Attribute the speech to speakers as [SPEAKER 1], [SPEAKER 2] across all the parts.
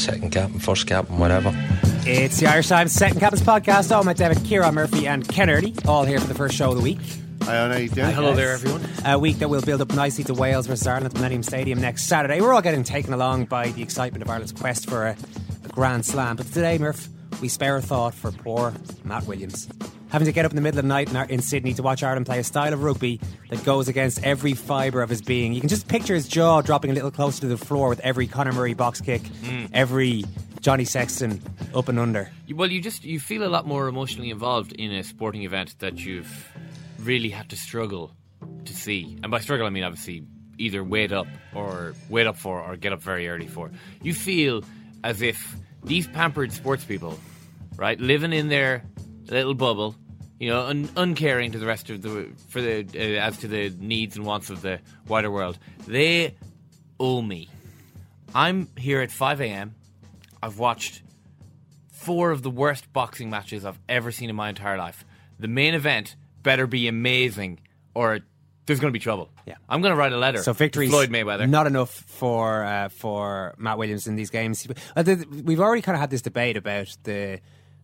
[SPEAKER 1] Second captain, first captain, whatever.
[SPEAKER 2] It's the Irish Times Second Captain's Podcast. Oh, my David, Kieran Murphy, and Ken Early, all here for the first show of the week.
[SPEAKER 3] Hi, Anna, how you doing?
[SPEAKER 4] Hello there, everyone.
[SPEAKER 2] A week that will build up nicely to Wales versus Ireland at the Millennium Stadium next Saturday. We're all getting taken along by the excitement of Ireland's quest for a, a Grand Slam. But today, Murph, we spare a thought for poor Matt Williams. Having to get up in the middle of the night in, in Sydney to watch Ireland play a style of rugby that goes against every fibre of his being. You can just picture his jaw dropping a little closer to the floor with every Conor Murray box kick, mm. every Johnny Sexton up and under.
[SPEAKER 4] Well, you just you feel a lot more emotionally involved in a sporting event that you've really had to struggle to see, and by struggle I mean obviously either wait up or wait up for or get up very early for. You feel as if these pampered sports people, right, living in their little bubble, you know, un- uncaring to the rest of the for the uh, as to the needs and wants of the wider world, they owe me. I'm here at 5 a.m. I've watched four of the worst boxing matches I've ever seen in my entire life. The main event better be amazing, or there's going to be trouble.
[SPEAKER 2] Yeah.
[SPEAKER 4] I'm going to write a letter.
[SPEAKER 2] So victory,
[SPEAKER 4] Floyd Mayweather.
[SPEAKER 2] not enough for uh, for Matt Williams in these games. Uh, We've already kind of had this debate about the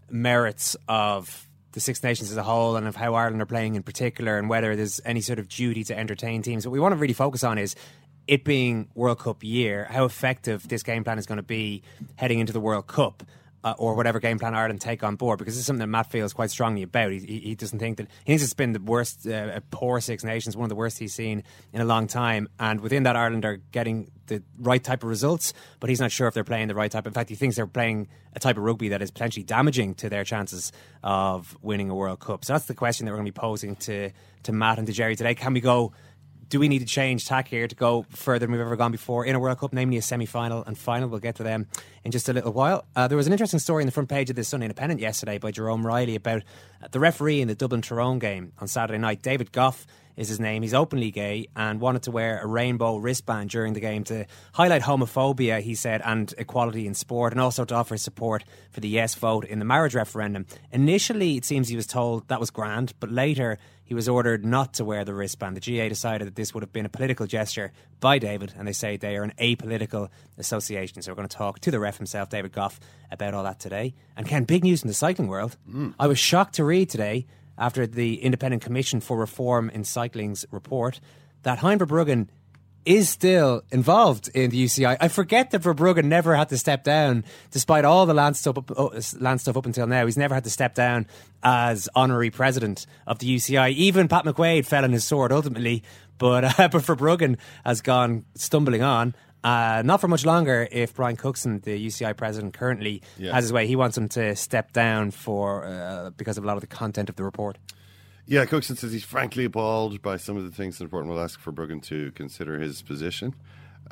[SPEAKER 2] merits of the Six Nations as a whole and of how Ireland are playing in particular, and whether there's any sort of duty to entertain teams. What we want to really focus on is it being World Cup year, how effective this game plan is going to be heading into the World Cup. Uh, or whatever game plan Ireland take on board, because this is something that Matt feels quite strongly about. He, he, he doesn't think that he thinks it's been the worst, uh, poor Six Nations, one of the worst he's seen in a long time. And within that, Ireland are getting the right type of results, but he's not sure if they're playing the right type. In fact, he thinks they're playing a type of rugby that is potentially damaging to their chances of winning a World Cup. So that's the question that we're going to be posing to to Matt and to Gerry today. Can we go? Do we need to change tack here to go further than we've ever gone before in a World Cup, namely a semi final and final? We'll get to them in just a little while. Uh, there was an interesting story in the front page of the Sunday Independent yesterday by Jerome Riley about the referee in the Dublin Tyrone game on Saturday night. David Gough is his name. He's openly gay and wanted to wear a rainbow wristband during the game to highlight homophobia, he said, and equality in sport, and also to offer support for the yes vote in the marriage referendum. Initially, it seems he was told that was grand, but later he was ordered not to wear the wristband. The GAA decided that this would have been a political gesture by David, and they say they are an apolitical association. So we're going to talk to the ref himself, David Gough, about all that today. And Ken, big news in the cycling world. Mm. I was shocked to read today, after the Independent Commission for Reform in Cycling's report, that Hein Verbruggen is still involved in the UCI. I forget that Verbruggen never had to step down, despite all the land stuff, up, oh, land stuff up until now. He's never had to step down as honorary president of the UCI. Even Pat McQuaid fell on his sword ultimately, but uh, but Verbruggen has gone stumbling on. Uh, not for much longer if Brian Cookson, the UCI president, currently
[SPEAKER 3] Yeah.
[SPEAKER 2] has his way. He wants him to step down for uh, because of a lot of the content of the report.
[SPEAKER 3] Yeah, Cookson says he's frankly appalled by some of the things the report will ask Verbruggen to consider his position.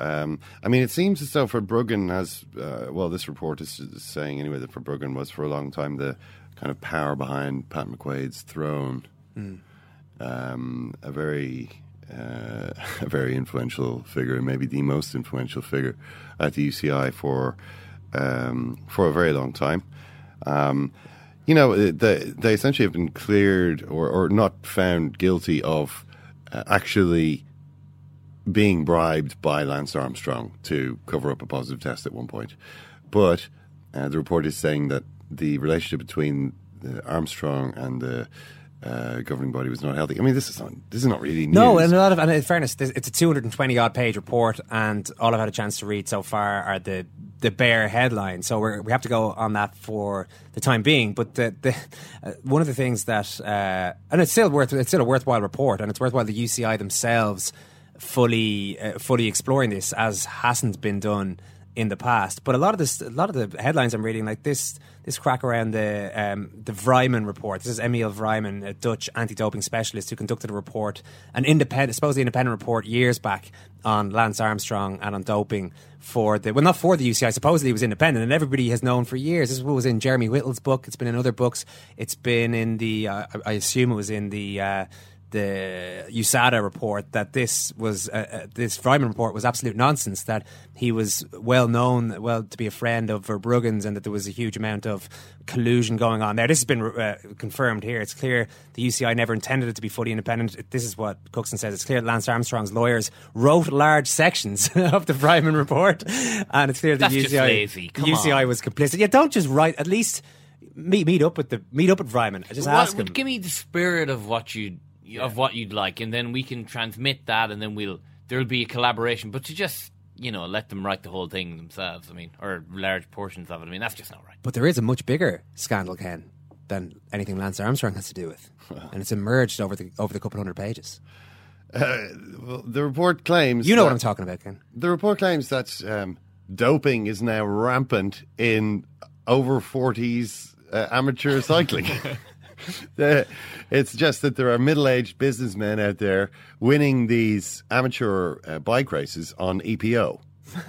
[SPEAKER 3] Um, I mean, it seems as though Verbruggen has, uh, well, this report is saying anyway that Verbruggen was for a long time the kind of power behind Pat McQuaid's throne. Um, a very uh, a very influential figure, maybe the most influential figure at the UCI for um, for a very long time. Um, you know, they, they essentially have been cleared or, or not found guilty of uh, actually being bribed by Lance Armstrong to cover up a positive test at one point. But uh, the report is saying that the relationship between Armstrong and the uh, governing body was not healthy. I mean, this is not this is not really news.
[SPEAKER 2] No, and a lot of and in fairness, it's a 220 odd page report, and all I've had a chance to read so far are the the bare headlines. So we we have to go on that for the time being. But the, the uh, one of the things that uh, and it's still worth it's still a worthwhile report, and it's worthwhile the UCI themselves fully uh, fully exploring this as hasn't been done in the past. But a lot of this, a lot of the headlines I'm reading, like this, this crack around the um, the Vrijman report. This is Emil Vrijman, a Dutch anti-doping specialist who conducted a report, an independent, supposedly independent report years back on Lance Armstrong and on doping for the well, not for the UCI. Supposedly, it was independent, and everybody has known for years. This was in Jeremy Whittle's book. It's been in other books. It's been in the. Uh, I assume it was in the. Uh, the USADA report that this was uh, uh, this Vrijman report was absolute nonsense. That he was well known, well to be a friend of Verbruggen's, and that there was a huge amount of collusion going on there. This has been uh, confirmed here. It's clear the UCI never intended it to be fully independent. This is what Cookson says. It's clear that Lance Armstrong's lawyers wrote large sections of the Vrijman report, and it's clear that
[SPEAKER 4] the
[SPEAKER 2] UCI, UCI
[SPEAKER 4] on.
[SPEAKER 2] was complicit. Yeah, don't just write. At least meet meet up with the meet up with at I Just
[SPEAKER 4] what,
[SPEAKER 2] ask him.
[SPEAKER 4] Give me the spirit of what you yeah. of what you'd like, and then we can transmit that, and then we'll there'll be a collaboration. But to just you know let them write the whole thing themselves, I mean, or large portions of it, I mean, that's just not right.
[SPEAKER 2] But there is a much bigger scandal, Ken, than anything Lance Armstrong has to do with, and it's emerged over the over the couple hundred pages.
[SPEAKER 3] Uh, well, the report claims
[SPEAKER 2] you know what I'm talking about, Ken.
[SPEAKER 3] The report claims that um, doping is now rampant in over 40s uh, amateur cycling. it's just that there are middle-aged businessmen out there winning these amateur uh, bike races on EPO.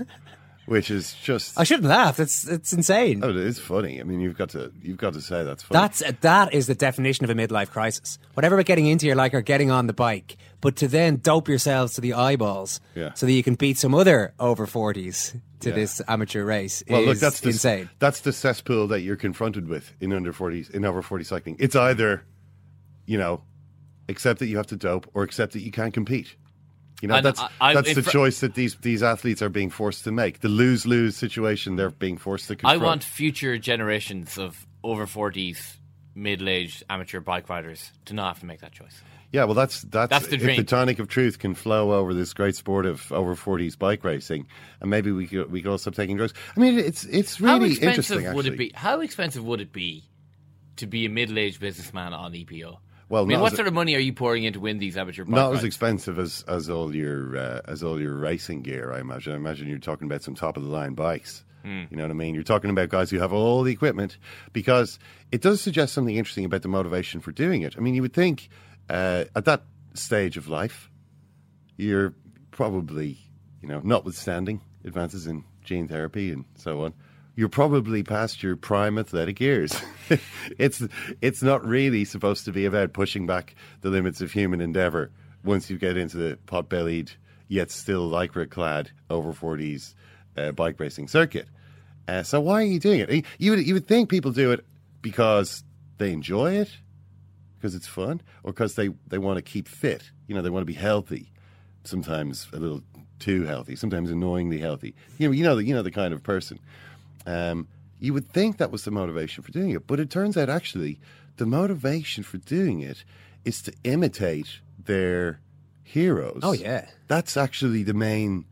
[SPEAKER 3] which is just
[SPEAKER 2] I shouldn't laugh. It's it's insane.
[SPEAKER 3] Oh, it is funny. I mean, you've got to you've got to say that's funny.
[SPEAKER 2] That's that is the definition of a midlife crisis. Whatever we're getting into your like or getting on the bike, but to then dope yourselves to the eyeballs,
[SPEAKER 3] yeah.
[SPEAKER 2] so that you can beat some other over forties to yeah. this amateur race.
[SPEAKER 3] Well, look, that's
[SPEAKER 2] the, insane.
[SPEAKER 3] That's the cesspool that you're confronted with in under forties in over forty cycling. It's either, you know, accept that you have to dope or accept that you can't compete. You know, and that's I, that's the fr- choice that these these athletes are being forced to make. The lose lose situation they're being forced to confront.
[SPEAKER 4] I want future generations of over forties, middle aged amateur bike riders to not have to make that choice.
[SPEAKER 3] Yeah, well, that's that's,
[SPEAKER 4] that's the dream.
[SPEAKER 3] The tonic of truth can flow over this great sport of over forties bike racing, and maybe we could we could all stop taking drugs. I mean, it's it's really
[SPEAKER 4] how
[SPEAKER 3] interesting.
[SPEAKER 4] Would
[SPEAKER 3] actually.
[SPEAKER 4] it be? How expensive would it be to be a middle aged businessman on EPO?
[SPEAKER 3] Well,
[SPEAKER 4] I mean, what sort of money are you pouring in to win these amateur?
[SPEAKER 3] Not
[SPEAKER 4] rides?
[SPEAKER 3] as expensive as, as all your uh, as all your racing gear. I imagine. I imagine you're talking about some top of the line bikes.
[SPEAKER 4] Mm.
[SPEAKER 3] You know what I mean? You're talking about guys who have all the equipment because it does suggest something interesting about the motivation for doing it. I mean, you would think uh, at that stage of life, you're probably, you know, notwithstanding advances in gene therapy and so on, you're probably past your prime athletic years. it's it's not really supposed to be about pushing back the limits of human endeavor once you get into the pot-bellied yet still lycra clad over 40s uh, bike racing circuit. Uh, so why are you doing it? You would you would think people do it because they enjoy it, because it's fun, or because they, they want to keep fit. You know, they want to be healthy. Sometimes a little too healthy. Sometimes annoyingly healthy. You know, you know the you know the kind of person. Um, you would think that was the motivation for doing it, but it turns out actually the motivation for doing it is to imitate their heroes.
[SPEAKER 2] Oh yeah,
[SPEAKER 3] that's actually the main.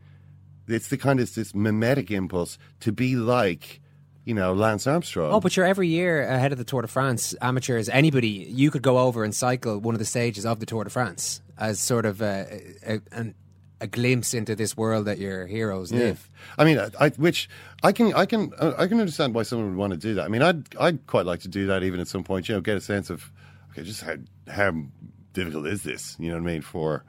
[SPEAKER 3] It's the kind of this mimetic impulse to be like, you know, Lance Armstrong.
[SPEAKER 2] Oh, but you're every year ahead of the Tour de France. Amateurs, anybody, you could go over and cycle one of the stages of the Tour de France as sort of a, a, an a glimpse into this world that your heroes
[SPEAKER 3] yeah.
[SPEAKER 2] live.
[SPEAKER 3] I mean, I, which I can, I can, uh, I can understand why someone would want to do that. I mean, I'd, I'd quite like to do that even at some point. You know, get a sense of, okay, just how how difficult is this? You know what I mean? For,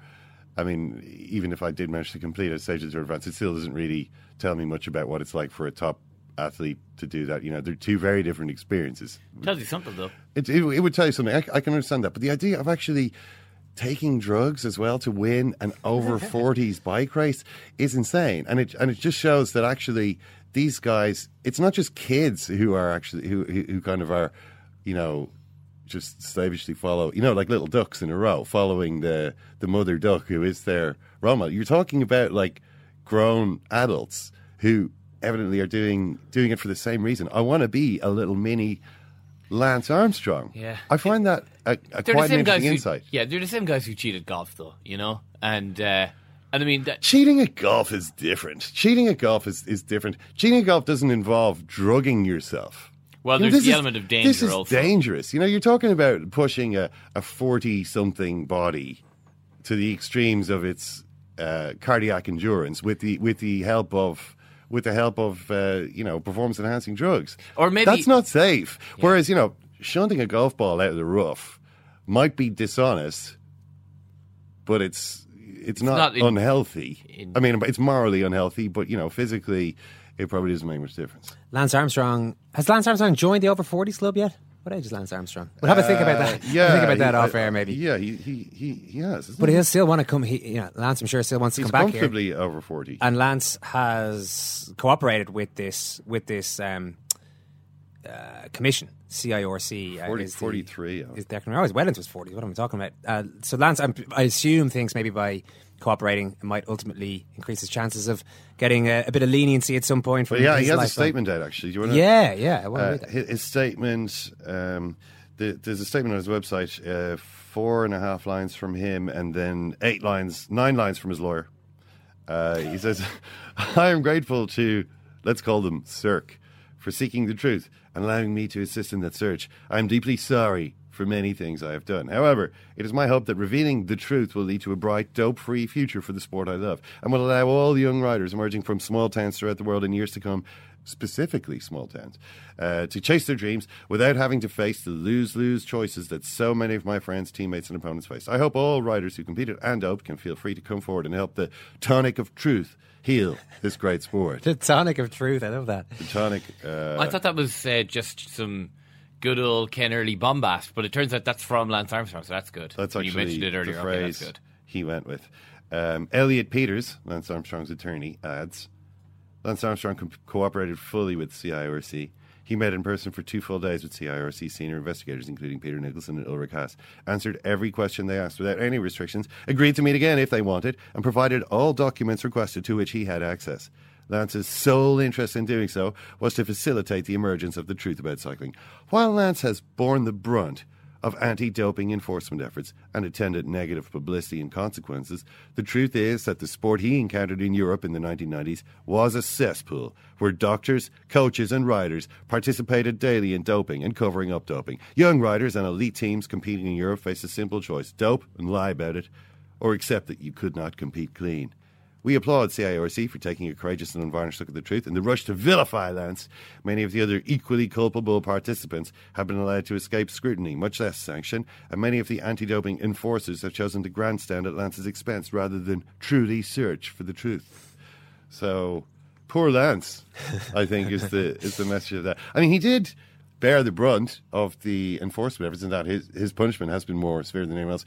[SPEAKER 3] I mean, even if I did manage to complete a stage of the Tour de France, it still doesn't really tell me much about what it's like for a top athlete to do that. You know, they're two very different experiences.
[SPEAKER 4] Tells you something, though.
[SPEAKER 3] It, it, it would tell you something. I, I can understand that, but the idea of actually taking drugs as well to win an over 40s bike race is insane. And it, and it just shows that actually these guys, it's not just kids who are actually, who, who who kind of are, you know, just slavishly follow, you know, like little ducks in a row, following the, the mother duck who is their role model. You're talking about like grown adults who evidently are doing doing it for the same reason. I want to be a little mini Lance Armstrong.
[SPEAKER 4] Yeah.
[SPEAKER 3] I find that a, a quite an interesting
[SPEAKER 4] who,
[SPEAKER 3] insight.
[SPEAKER 4] yeah, they're the same guys who cheated golf, though. You know, and uh, and I mean that.
[SPEAKER 3] Cheating at golf is different. Cheating at golf is, is different. Cheating at golf doesn't involve drugging yourself.
[SPEAKER 4] Well,
[SPEAKER 3] You know,
[SPEAKER 4] there's the
[SPEAKER 3] is-
[SPEAKER 4] element of danger
[SPEAKER 3] This is
[SPEAKER 4] also.
[SPEAKER 3] dangerous. You know, you're talking about pushing a, a 40 something body to the extremes of its uh, cardiac endurance with the with the help of with the help of uh, you know performance enhancing drugs.
[SPEAKER 4] Or maybe-
[SPEAKER 3] that's not safe. Whereas you know, shunting a golf ball out of the rough might be dishonest, but it's it's, not,
[SPEAKER 4] not in-
[SPEAKER 3] unhealthy.
[SPEAKER 4] in-
[SPEAKER 3] I mean, it's morally unhealthy, but you know, physically, it probably doesn't make much difference.
[SPEAKER 2] Lance Armstrong has Lance Armstrong joined the over 40s club yet? What age is Lance Armstrong? We'll have a think about that.
[SPEAKER 3] Uh, yeah,
[SPEAKER 2] think about that
[SPEAKER 3] he-
[SPEAKER 2] off
[SPEAKER 3] I-
[SPEAKER 2] air maybe.
[SPEAKER 3] Yeah, he he he, he has.
[SPEAKER 2] But
[SPEAKER 3] he?
[SPEAKER 2] he'll still want to come. He, you know, Lance, I'm sure, still wants to
[SPEAKER 3] He's
[SPEAKER 2] come back here.
[SPEAKER 3] comfortably over forty.
[SPEAKER 2] And Lance has cooperated with this with this um, uh, commission, CIRC. uh,
[SPEAKER 3] 40
[SPEAKER 2] is the-
[SPEAKER 3] 43, yeah.
[SPEAKER 2] Is Declan Always Wellens was 40. What am I talking about? Uh, so Lance, I'm, I assume, thinks maybe by cooperating it might ultimately increase his chances of getting a, a bit of leniency at some point. From
[SPEAKER 3] But yeah, he has a statement out actually. Do you want to?
[SPEAKER 2] Yeah, yeah. I want to
[SPEAKER 3] Uh,
[SPEAKER 2] read that.
[SPEAKER 3] his, his statement. Um, the, there's a statement on his website. Uh, four and a half lines from him, and then eight lines, nine lines from his lawyer. Uh, he says, "I am grateful to let's call them CIRC for seeking the truth and allowing me to assist in that search. I am deeply sorry." For many things I have done. However, it is my hope that revealing the truth will lead to a bright, dope free future for the sport I love and will allow all the young riders emerging from small towns throughout the world in years to come specifically small towns, uh, to chase their dreams without having to face the lose lose choices that so many of my friends, teammates, and opponents face. I hope all riders who competed and doped can feel free to come forward and help the tonic of truth heal this great sport.
[SPEAKER 2] The tonic of truth. I love that.
[SPEAKER 3] The tonic. Uh,
[SPEAKER 4] I thought that was uh, just some good old Ken Early bombast, but it turns out that's from Lance Armstrong, so that's good.
[SPEAKER 3] That's actually
[SPEAKER 4] you mentioned it earlier.
[SPEAKER 3] the
[SPEAKER 4] okay,
[SPEAKER 3] phrase
[SPEAKER 4] that's good.
[SPEAKER 3] he went with. Um, Elliot Peters, Lance Armstrong's attorney, adds Lance Armstrong co- cooperated fully with CIRC. He met in person for two full days with CIRC senior investigators, including Peter Nicholson and Ulrich Haas, answered every question they asked without any restrictions, agreed to meet again if they wanted, and provided all documents requested to which he had access. Lance's sole interest in doing so was to facilitate the emergence of the truth about cycling. While Lance has borne the brunt of anti doping enforcement efforts and attendant negative publicity and consequences, the truth is that the sport he encountered in Europe in the 1990s was a cesspool where doctors, coaches, and riders participated daily in doping and covering up doping. Young riders and elite teams competing in Europe faced a simple choice dope and lie about it, or accept that you could not compete clean. We applaud CIRC for taking a courageous and unvarnished look at the truth. In the rush to vilify Lance, many of the other equally culpable participants have been allowed to escape scrutiny, much less sanction, and many of the anti doping enforcers have chosen to grandstand at Lance's expense rather than truly search for the truth. So, poor Lance, I think, is the is the message of that. I mean, he did bear the brunt of the enforcement efforts in that his, his punishment has been more severe than anyone else.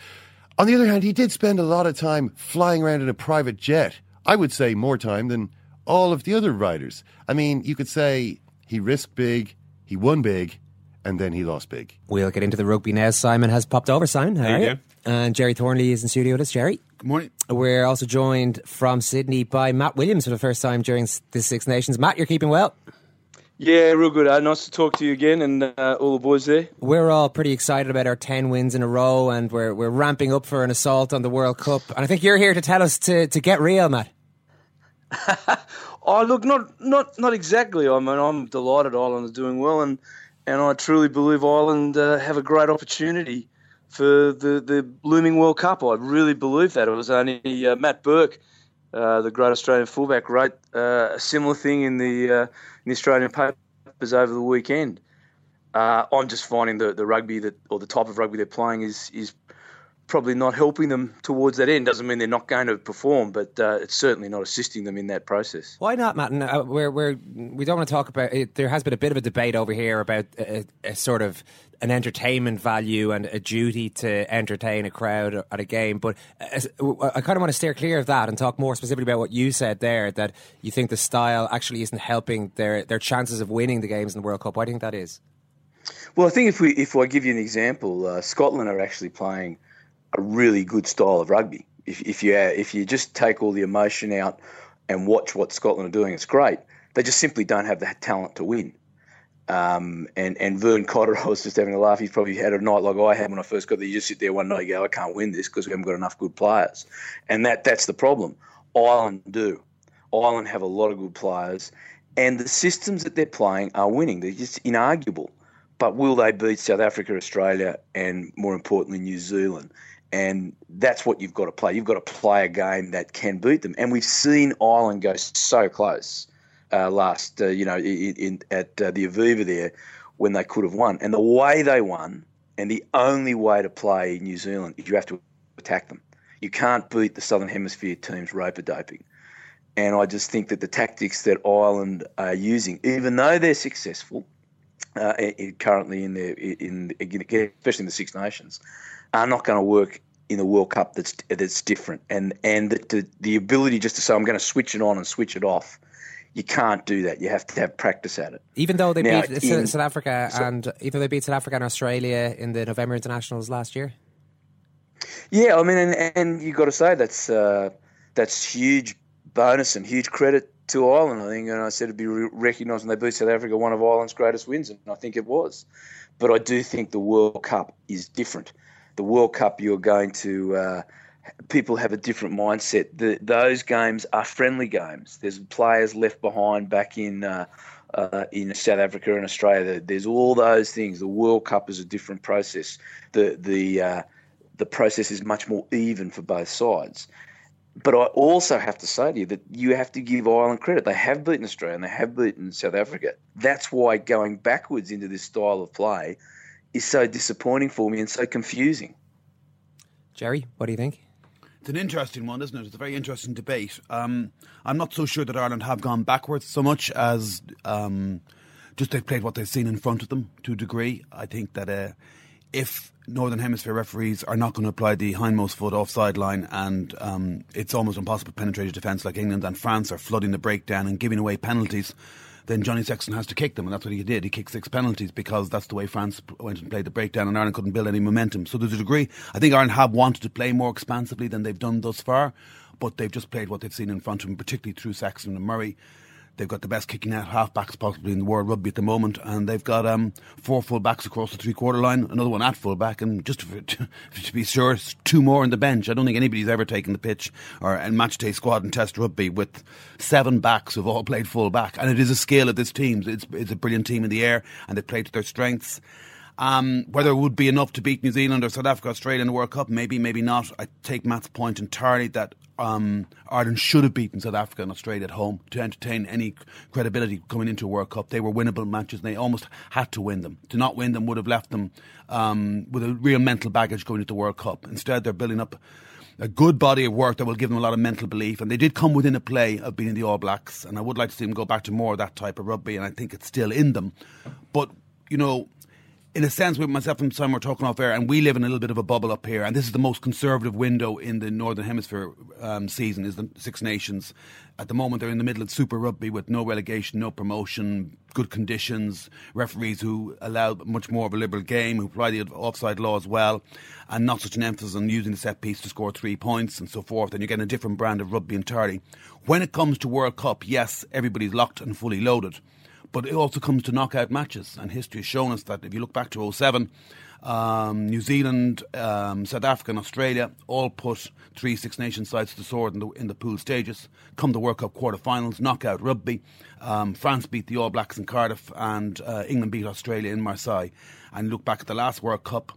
[SPEAKER 3] On the other hand, he did spend a lot of time flying around in a private jet. I would say more time than all of the other riders. I mean, you could say he risked big, he won big, and then he lost big.
[SPEAKER 2] We'll get into the rugby now. Simon has popped over. Simon, how
[SPEAKER 5] How
[SPEAKER 2] are
[SPEAKER 5] you
[SPEAKER 2] you? And Gerry Thornley is in studio with us. Gerry.
[SPEAKER 5] Good morning.
[SPEAKER 2] We're also joined from Sydney by Matt Williams for the first time during the Six Nations. Matt, you're keeping well.
[SPEAKER 6] Yeah, real good. Uh, nice to talk to you again and uh, all the boys there.
[SPEAKER 2] We're all pretty excited about our 10 wins in a row and we're, we're ramping up for an assault on the World Cup. And I think you're here to tell us to, to get real, Matt.
[SPEAKER 6] Oh, look, not not not exactly. I mean, I'm delighted Ireland doing well, and and I truly believe Ireland uh, have a great opportunity for the the looming World Cup. I really believe that. It was only uh, Matt Burke, uh, the great Australian fullback, wrote uh, a similar thing in the uh, in the Australian papers over the weekend. Uh, I'm just finding the, the rugby that or the type of rugby they're playing is is probably not helping them towards that end. Doesn't mean they're not going to perform, but uh, it's certainly not assisting them in that process.
[SPEAKER 2] Why not, Matt? Uh, we're, we're, we don't want to talk about it. There has been a bit of a debate over here about a, a sort of an entertainment value and a duty to entertain a crowd at a game. But uh, I kind of want to steer clear of that and talk more specifically about what you said there that you think the style actually isn't helping their, their chances of winning the games in the World Cup. Why do you think that is?
[SPEAKER 6] Well, I think if we if I give you an example, uh, Scotland are actually playing a really good style of rugby. If, if you if you just take all the emotion out and watch what Scotland are doing, it's great. They just simply don't have the talent to win. Um, and and Vern Cotter, I was just having a laugh. He's probably had a night like I had when I first got there. You just sit there one night, and go, I can't win this because we haven't got enough good players, and that that's the problem. Ireland do. Ireland have a lot of good players, and the systems that they're playing are winning. They're just inarguable. But will they beat South Africa, Australia, and more importantly, New Zealand? And that's what you've got to play. You've got to play a game that can beat them. And we've seen Ireland go so close uh, last, uh, you know, in, in at uh, the Aviva there when they could have won. And the way they won, and the only way to play New Zealand is you have to attack them. You can't beat the Southern Hemisphere teams rope doping. And I just think that the tactics that Ireland are using, even though they're successful uh, currently in their in especially in the Six Nations, are not going to work in the World Cup. That's that's different, and and the, the, the ability just to say I'm going to switch it on and switch it off. You can't do that. You have to have practice at it.
[SPEAKER 2] Even though they now, beat in, South Africa so, and even though they beat South Africa and Australia in the November internationals last year.
[SPEAKER 6] Yeah, I mean, and, and you got to say that's uh, that's huge bonus and huge credit to Ireland. I think, and I said it'd be recognised when they beat South Africa, one of Ireland's greatest wins, and I think it was. But I do think the World Cup is different the World Cup, you're going to uh, people have a different mindset. The, those games are friendly games. There's players left behind back in uh, uh, in South Africa and Australia. There's all those things. The World Cup is a different process. The the uh, the process is much more even for both sides. But I also have to say to you that you have to give Ireland credit. They have beaten Australia and they have beaten South Africa. That's why going backwards into this style of play is so disappointing for me and so confusing.
[SPEAKER 2] Gerry, what do you think?
[SPEAKER 5] It's an interesting one, isn't it? It's a very interesting debate. Um, I'm not so sure that Ireland have gone backwards so much as um, just they've played what they've seen in front of them to a degree. I think that uh, if Northern Hemisphere referees are not going to apply the hindmost foot offside line and um, it's almost impossible to penetrate a defence like England and France are flooding the breakdown and giving away penalties then Johnny Sexton has to kick them, and that's what he did. He kicked six penalties because that's the way France went and played the breakdown, and Ireland couldn't build any momentum. So there's a degree. I think Ireland have wanted to play more expansively than they've done thus far, but they've just played what they've seen in front of them, particularly through Sexton and Murray. They've got the best kicking out halfbacks possibly in the world rugby at the moment, and they've got um, four full backs across the three quarter line, another one at full back, and just to, to, be sure, two more on the bench. I don't think anybody's ever taken the pitch or a match day squad in Test rugby with seven backs who've all played full back, and it is a skill of this team. It's, it's a brilliant team in the air, and they play to their strengths. Um, whether it would be enough to beat New Zealand or South Africa, Australia in the World Cup, maybe, maybe not. I take Matt's point entirely that um, Ireland should have beaten South Africa and Australia at home to entertain any credibility coming into a World Cup. They were winnable matches and they almost had to win them. To not win them would have left them um, with a real mental baggage going into the World Cup. Instead, they're building up a good body of work that will give them a lot of mental belief. And they did come within a play of beating the All Blacks. And I would like to see them go back to more of that type of rugby. And I think it's still in them. But, you know, in a sense, with myself and Simon were talking off air, and we live in a little bit of a bubble up here. And this is the most conservative window in the Northern Hemisphere um, season, is the Six Nations. At the moment, they're in the middle of Super Rugby with no relegation, no promotion, good conditions, referees who allow much more of a liberal game, who apply the offside law as well, and not such an emphasis on using the set piece to score three points and so forth. And you're getting a different brand of rugby entirely. When it comes to World Cup, yes, everybody's locked and fully loaded but it also comes to knockout matches. And history has shown us that if you look back to 07, um, New Zealand, um, South Africa, and Australia all put three Six Nations sides to sword in the, in the pool stages. Come the World Cup quarter-finals, knockout rugby. Um, France beat the All Blacks in Cardiff, and uh, England beat Australia in Marseille. And look back at the last World Cup.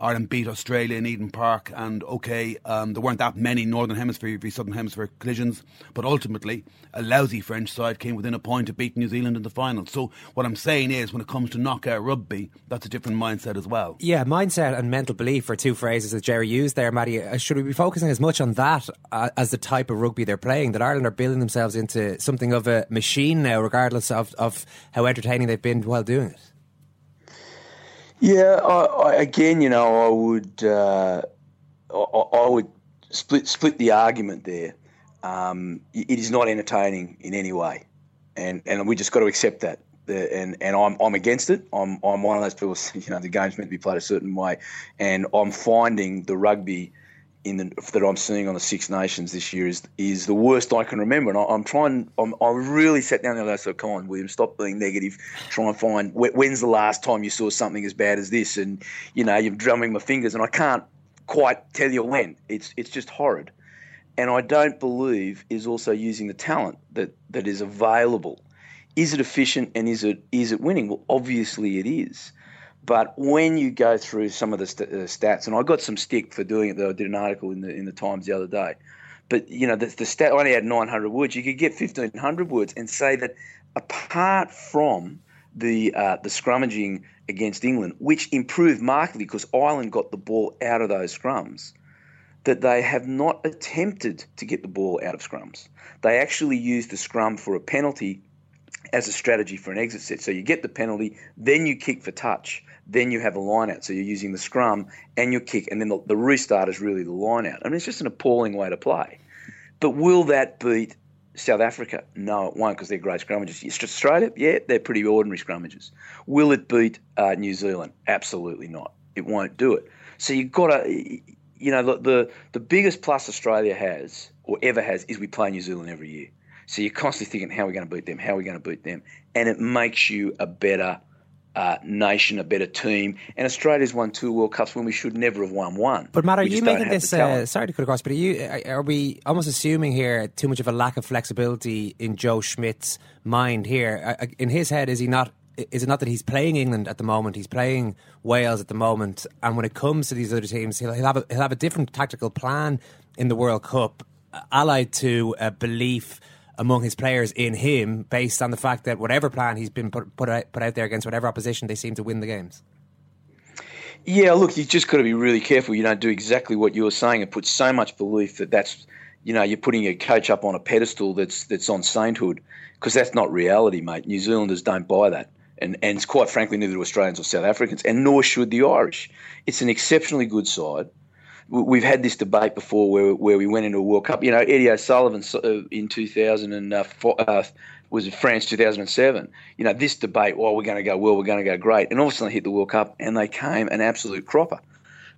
[SPEAKER 5] Ireland beat Australia in Eden Park, and okay, um, there weren't that many Northern Hemisphere v Southern Hemisphere collisions, but ultimately, a lousy French side came within a point of beating New Zealand in the final. So, what I'm saying is, when it comes to knockout rugby, that's a different mindset as well.
[SPEAKER 2] Yeah, mindset and mental belief are two phrases that Gerry used there, Matty. Uh, should we be focusing as much on that uh, as the type of rugby they're playing? That Ireland are building themselves into something of a machine now, regardless of, of how entertaining they've been while doing it?
[SPEAKER 6] Yeah, I, I, again, you know, I would uh, I, I, would split split the argument there. Um, it is not entertaining in any way, and and we just got to accept that. The, and and I'm I'm against it. I'm I'm one of those people. You know, the game's meant to be played a certain way, and I'm finding the rugby in the, that I'm seeing on the Six Nations this year is is the worst I can remember. And I, am trying. I'm, I really sat down there and I said, "Come on, William, stop being negative. Try and find when's the last time you saw something as bad as this." And you know, you're drumming my fingers, and I can't quite tell you when. It's it's just horrid. And I don't believe is also using the talent that, that is available. Is it efficient and is it is it winning? Well, obviously it is. But when you go through some of the st- uh, stats, and I got some stick for doing it, though I did an article in the in the Times the other day. But you know, the, the stat only had 900 words. You could get 1,500 words and say that apart from the uh, the scrummaging against England, which improved markedly because Ireland got the ball out of those scrums, that they have not attempted to get the ball out of scrums. They actually used the scrum for a penalty as a strategy for an exit set. So you get the penalty, then you kick for touch then you have a line out. So you're using the scrum and your kick, and then the, the restart is really the line out. I mean, it's just an appalling way to play. But will that beat South Africa? No, it won't because they're great scrummages. Australia, yeah, they're pretty ordinary scrummages. Will it beat uh, New Zealand? Absolutely not. It won't do it. So you've got to, you know, the, the, the biggest plus Australia has or ever has is we play New Zealand every year. So you're constantly thinking, how are we going to beat them? How are we going to beat them? And it makes you a better uh, nation, a better team. And Australia's won two World Cups when we should never have won one.
[SPEAKER 2] But Matt, are you making this? Uh, sorry to cut across, but are you are we almost assuming here too much of a lack of flexibility in Joe Schmidt's mind here? Uh, uh, in his head, is he not? Is it not that he's playing England at the moment? He's playing Wales at the moment, and when it comes to these other teams, he'll, he'll have a, he'll have a different tactical plan in the World Cup, allied to a belief among his players in him based on the fact that whatever plan he's been put, put, out, put out there against whatever opposition, they seem to win the games?
[SPEAKER 6] Yeah, look, you just got to be really careful. You don't do exactly what you were saying and put so much belief that that's, you know, you're putting a coach up on a pedestal that's that's on sainthood because that's not reality, mate. New Zealanders don't buy that. And, and quite frankly, neither do Australians or South Africans, and nor should the Irish. It's an exceptionally good side we've had this debate before where, where we went into a World Cup. You know, Eddie O'Sullivan uh, in 2004 uh, was France 2007. You know, this debate, well, we're going to go well, we're going to go great. And all of a sudden hit the World Cup and they came an absolute cropper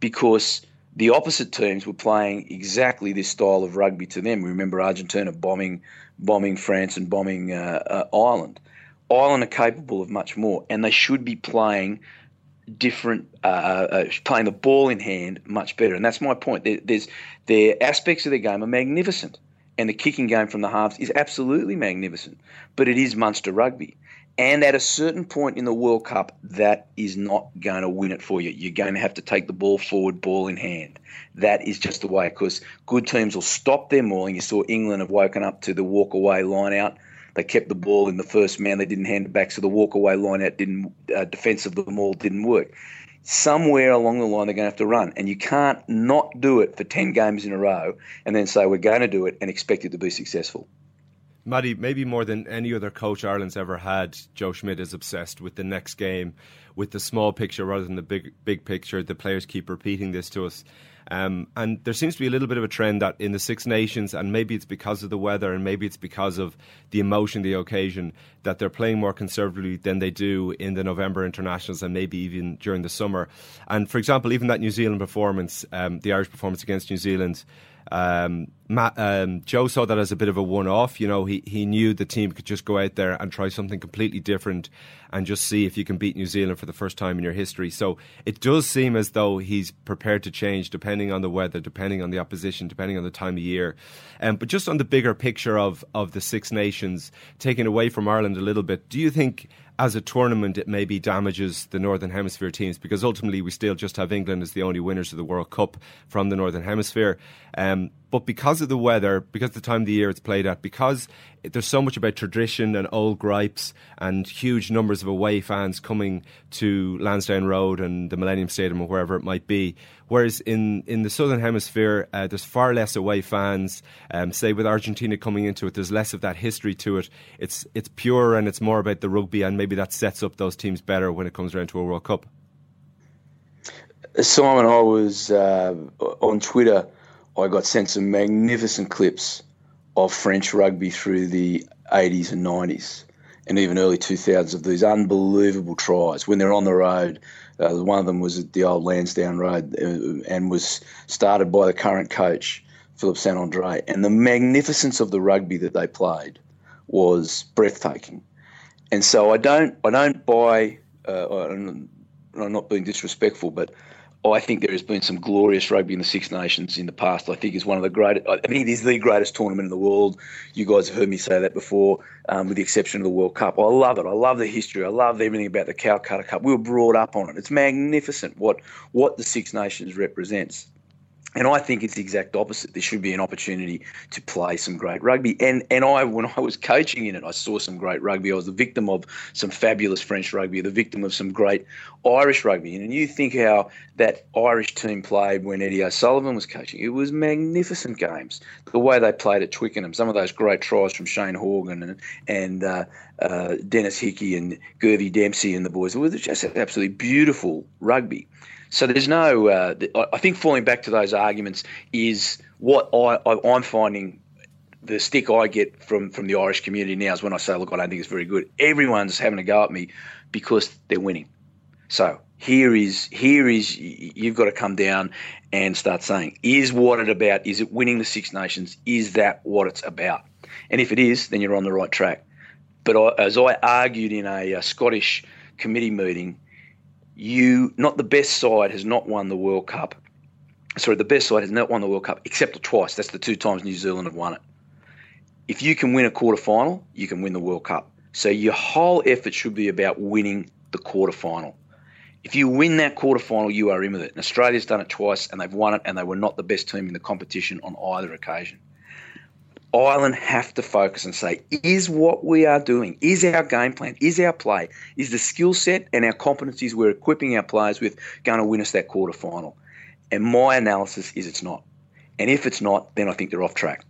[SPEAKER 6] because the opposite teams were playing exactly this style of rugby to them. We remember Argentina bombing, bombing France and bombing uh, uh, Ireland. Ireland are capable of much more, and they should be playing – different, uh, uh, playing the ball in hand much better. And that's my point. There, there's their aspects of their game are magnificent, and the kicking game from the halves is absolutely magnificent. But it is Munster rugby. And at a certain point in the World Cup, that is not going to win it for you. You're going to have to take the ball forward, ball in hand. That is just the way, because good teams will stop their mauling. You saw England have woken up to the walk away line out they kept the ball in the first man. They didn't hand it back, so the walk away line out didn't uh, defense of the maul didn't work. Somewhere along the line, they're going to have to run, and you can't not do it for ten games in a row, and then say we're going to do it and expect it to be successful.
[SPEAKER 7] Maddie, maybe more than any other coach Ireland's ever had, Joe Schmidt is obsessed with the next game, with the small picture rather than the big big picture. The players keep repeating this to us. Um, and there seems to be a little bit of a trend that in the Six Nations, and maybe it's because of the weather and maybe it's because of the emotion, the occasion, that they're playing more conservatively than they do in the November internationals and maybe even during the summer. And for example, even that New Zealand performance, um, the Irish performance against New Zealand, um, Matt, um, Joe saw that as a bit of a one-off. You know, he he knew the team could just go out there and try something completely different and just see if you can beat New Zealand for the first time in your history. So it does seem as though he's prepared to change depending on the weather, depending on the opposition, depending on the time of year. Um, but just on the bigger picture of of the Six Nations, taking away from Ireland a little bit, do you think? as a tournament, it maybe damages the Northern Hemisphere teams because ultimately we still just have England as the only winners of the World Cup from the Northern Hemisphere. Um, but because of the weather, because of the time of the year it's played at, because there's so much about tradition and old gripes and huge numbers of away fans coming to Lansdowne Road and the Millennium Stadium or wherever it might be. Whereas in, in the Southern Hemisphere, uh, there's far less away fans. Um, say with Argentina coming into it, there's less of that history to it. It's, it's pure and it's more about the rugby, and maybe that sets up those teams better when it comes around to a World Cup.
[SPEAKER 6] Simon, I was uh, on Twitter I got sent some magnificent clips of French rugby through the 80s and 90s and even early 2000s of these unbelievable tries when they're on the road. Uh, one of them was at the old Lansdowne Road uh, and was started by the current coach, Philip St Andre. And the magnificence of the rugby that they played was breathtaking. And so I don't, I don't buy. Uh, I'm not being disrespectful, but I think there has been some glorious rugby in the Six Nations in the past. I think is one of the great. I mean, it is the greatest tournament in the world. You guys have heard me say that before, um, with the exception of the World Cup. I love it. I love the history. I love everything about the Calcutta Cup. We were brought up on it. It's magnificent what what the Six Nations represents. And I think it's the exact opposite. There should be an opportunity to play some great rugby. And and I, when I was coaching in it, I saw some great rugby. I was the victim of some fabulous French rugby, the victim of some great Irish rugby. And you think how that Irish team played when Eddie O'Sullivan was coaching. It was magnificent games. The way they played at Twickenham, some of those great tries from Shane Horgan and and uh, uh, Denis Hickie and Girvan Dempsey and the boys. It was just absolutely beautiful rugby. So there's no. Uh, I think falling back to those arguments is what I, I, am finding. The stick I get from from the Irish community now is when I say, "Look, I don't think it's very good." Everyone's having a go at me because they're winning. So here is here is you've got to come down and start saying, "Is what it about? Is it winning the Six Nations? Is that what it's about?" And if it is, then you're on the right track. But I, as I argued in a, a Scottish committee meeting you not the best side has not won the World Cup. Sorry, the best side has not won the World Cup except twice. That's the two times New Zealand have won it. If you can win a quarter final, you can win the World Cup. So your whole effort should be about winning the quarter final. If you win that quarter final, you are in with it. And Australia's done it twice and they've won it and they were not the best team in the competition on either occasion. Ireland have to focus and say, is what we are doing, is our game plan, is our play, is the skill set and our competencies we're equipping our players with going to win us that quarter final? And my analysis is it's not. And if it's not, then I think they're off track.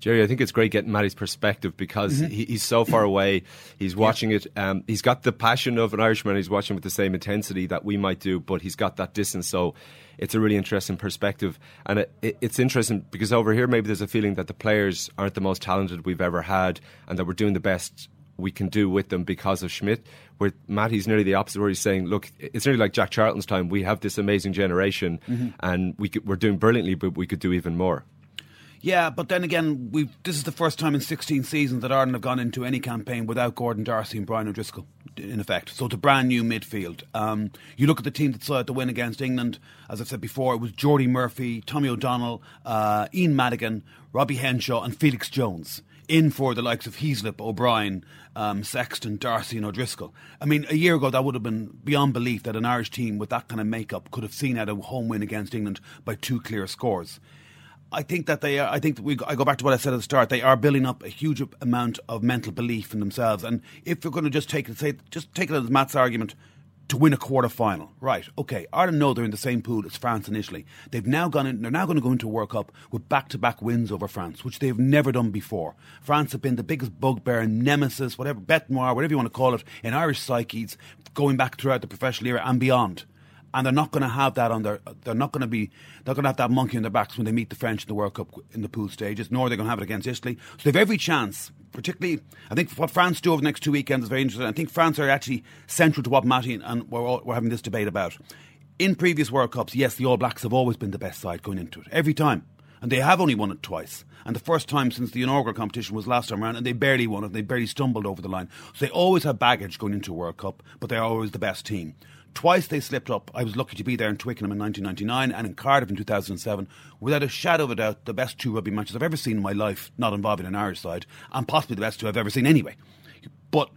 [SPEAKER 7] Gerry, I think it's great getting Matty's perspective because mm-hmm. he, he's so far away. He's watching yeah. it. Um, he's got the passion of an Irishman. He's watching with the same intensity that we might do, but he's got that distance. So it's a really interesting perspective. And it, it, it's interesting because over here, maybe there's a feeling that the players aren't the most talented we've ever had and that we're doing the best we can do with them because of Schmidt. Where Matty's nearly the opposite, where he's saying, "Look, it's nearly like Jack Charlton's time. We have this amazing generation, mm-hmm. and we could, we're doing brilliantly, but we could do even more."
[SPEAKER 5] Yeah, but then again, we this is the first time in 16 seasons that Ireland have gone into any campaign without Gordon D'Arcy and Brian O'Driscoll, in effect. So it's a brand new midfield. Um, you look at the team that saw out the win against England, as I've said before, it was Jordi Murphy, Tommy O'Donnell, uh, Ian Madigan, Robbie Henshaw, and Felix Jones. In for the likes of Heaslip, O'Brien, um, Sexton, D'Arcy, and O'Driscoll. I mean, a year ago, that would have been beyond belief that an Irish team with that kind of makeup could have seen out a home win against England by two clear scores. I think that they are. I think we. I go back to what I said at the start. They are building up a huge amount of mental belief in themselves. And if you're going to just take it, say, just take it as Matt's argument to win a quarter final, right? Okay, Ireland know they're in the same pool as France and Italy. They've now gone in. They're now going to go into a World Cup with back-to-back wins over France, which they've never done before. France have been the biggest bugbear, nemesis, whatever, bête noire, whatever you want to call it, in Irish psyches, going back throughout the professional era and beyond and they're not going to have that on their. They're not going to be. They're going to have that monkey on their backs when they meet the French in the World Cup in the pool stages. Nor are they going to have it against Italy. So they've every chance. Particularly, I think what France do over the next two weekends is very interesting. I think France are actually central to what Matty and we're, all, we're having this debate about. In previous World Cups, yes, the All Blacks have always been the best side going into it every time, and they have only won it twice. And the first time since the inaugural competition was last time around, and they barely won it. They barely stumbled over the line. So they always have baggage going into a World Cup, but they're always the best team. Twice they slipped up. I was lucky to be there in Twickenham in 1999 and in Cardiff in 2007. Without a shadow of a doubt, the best two rugby matches I've ever seen in my life, not involving an Irish side, and possibly the best two I've ever seen anyway. But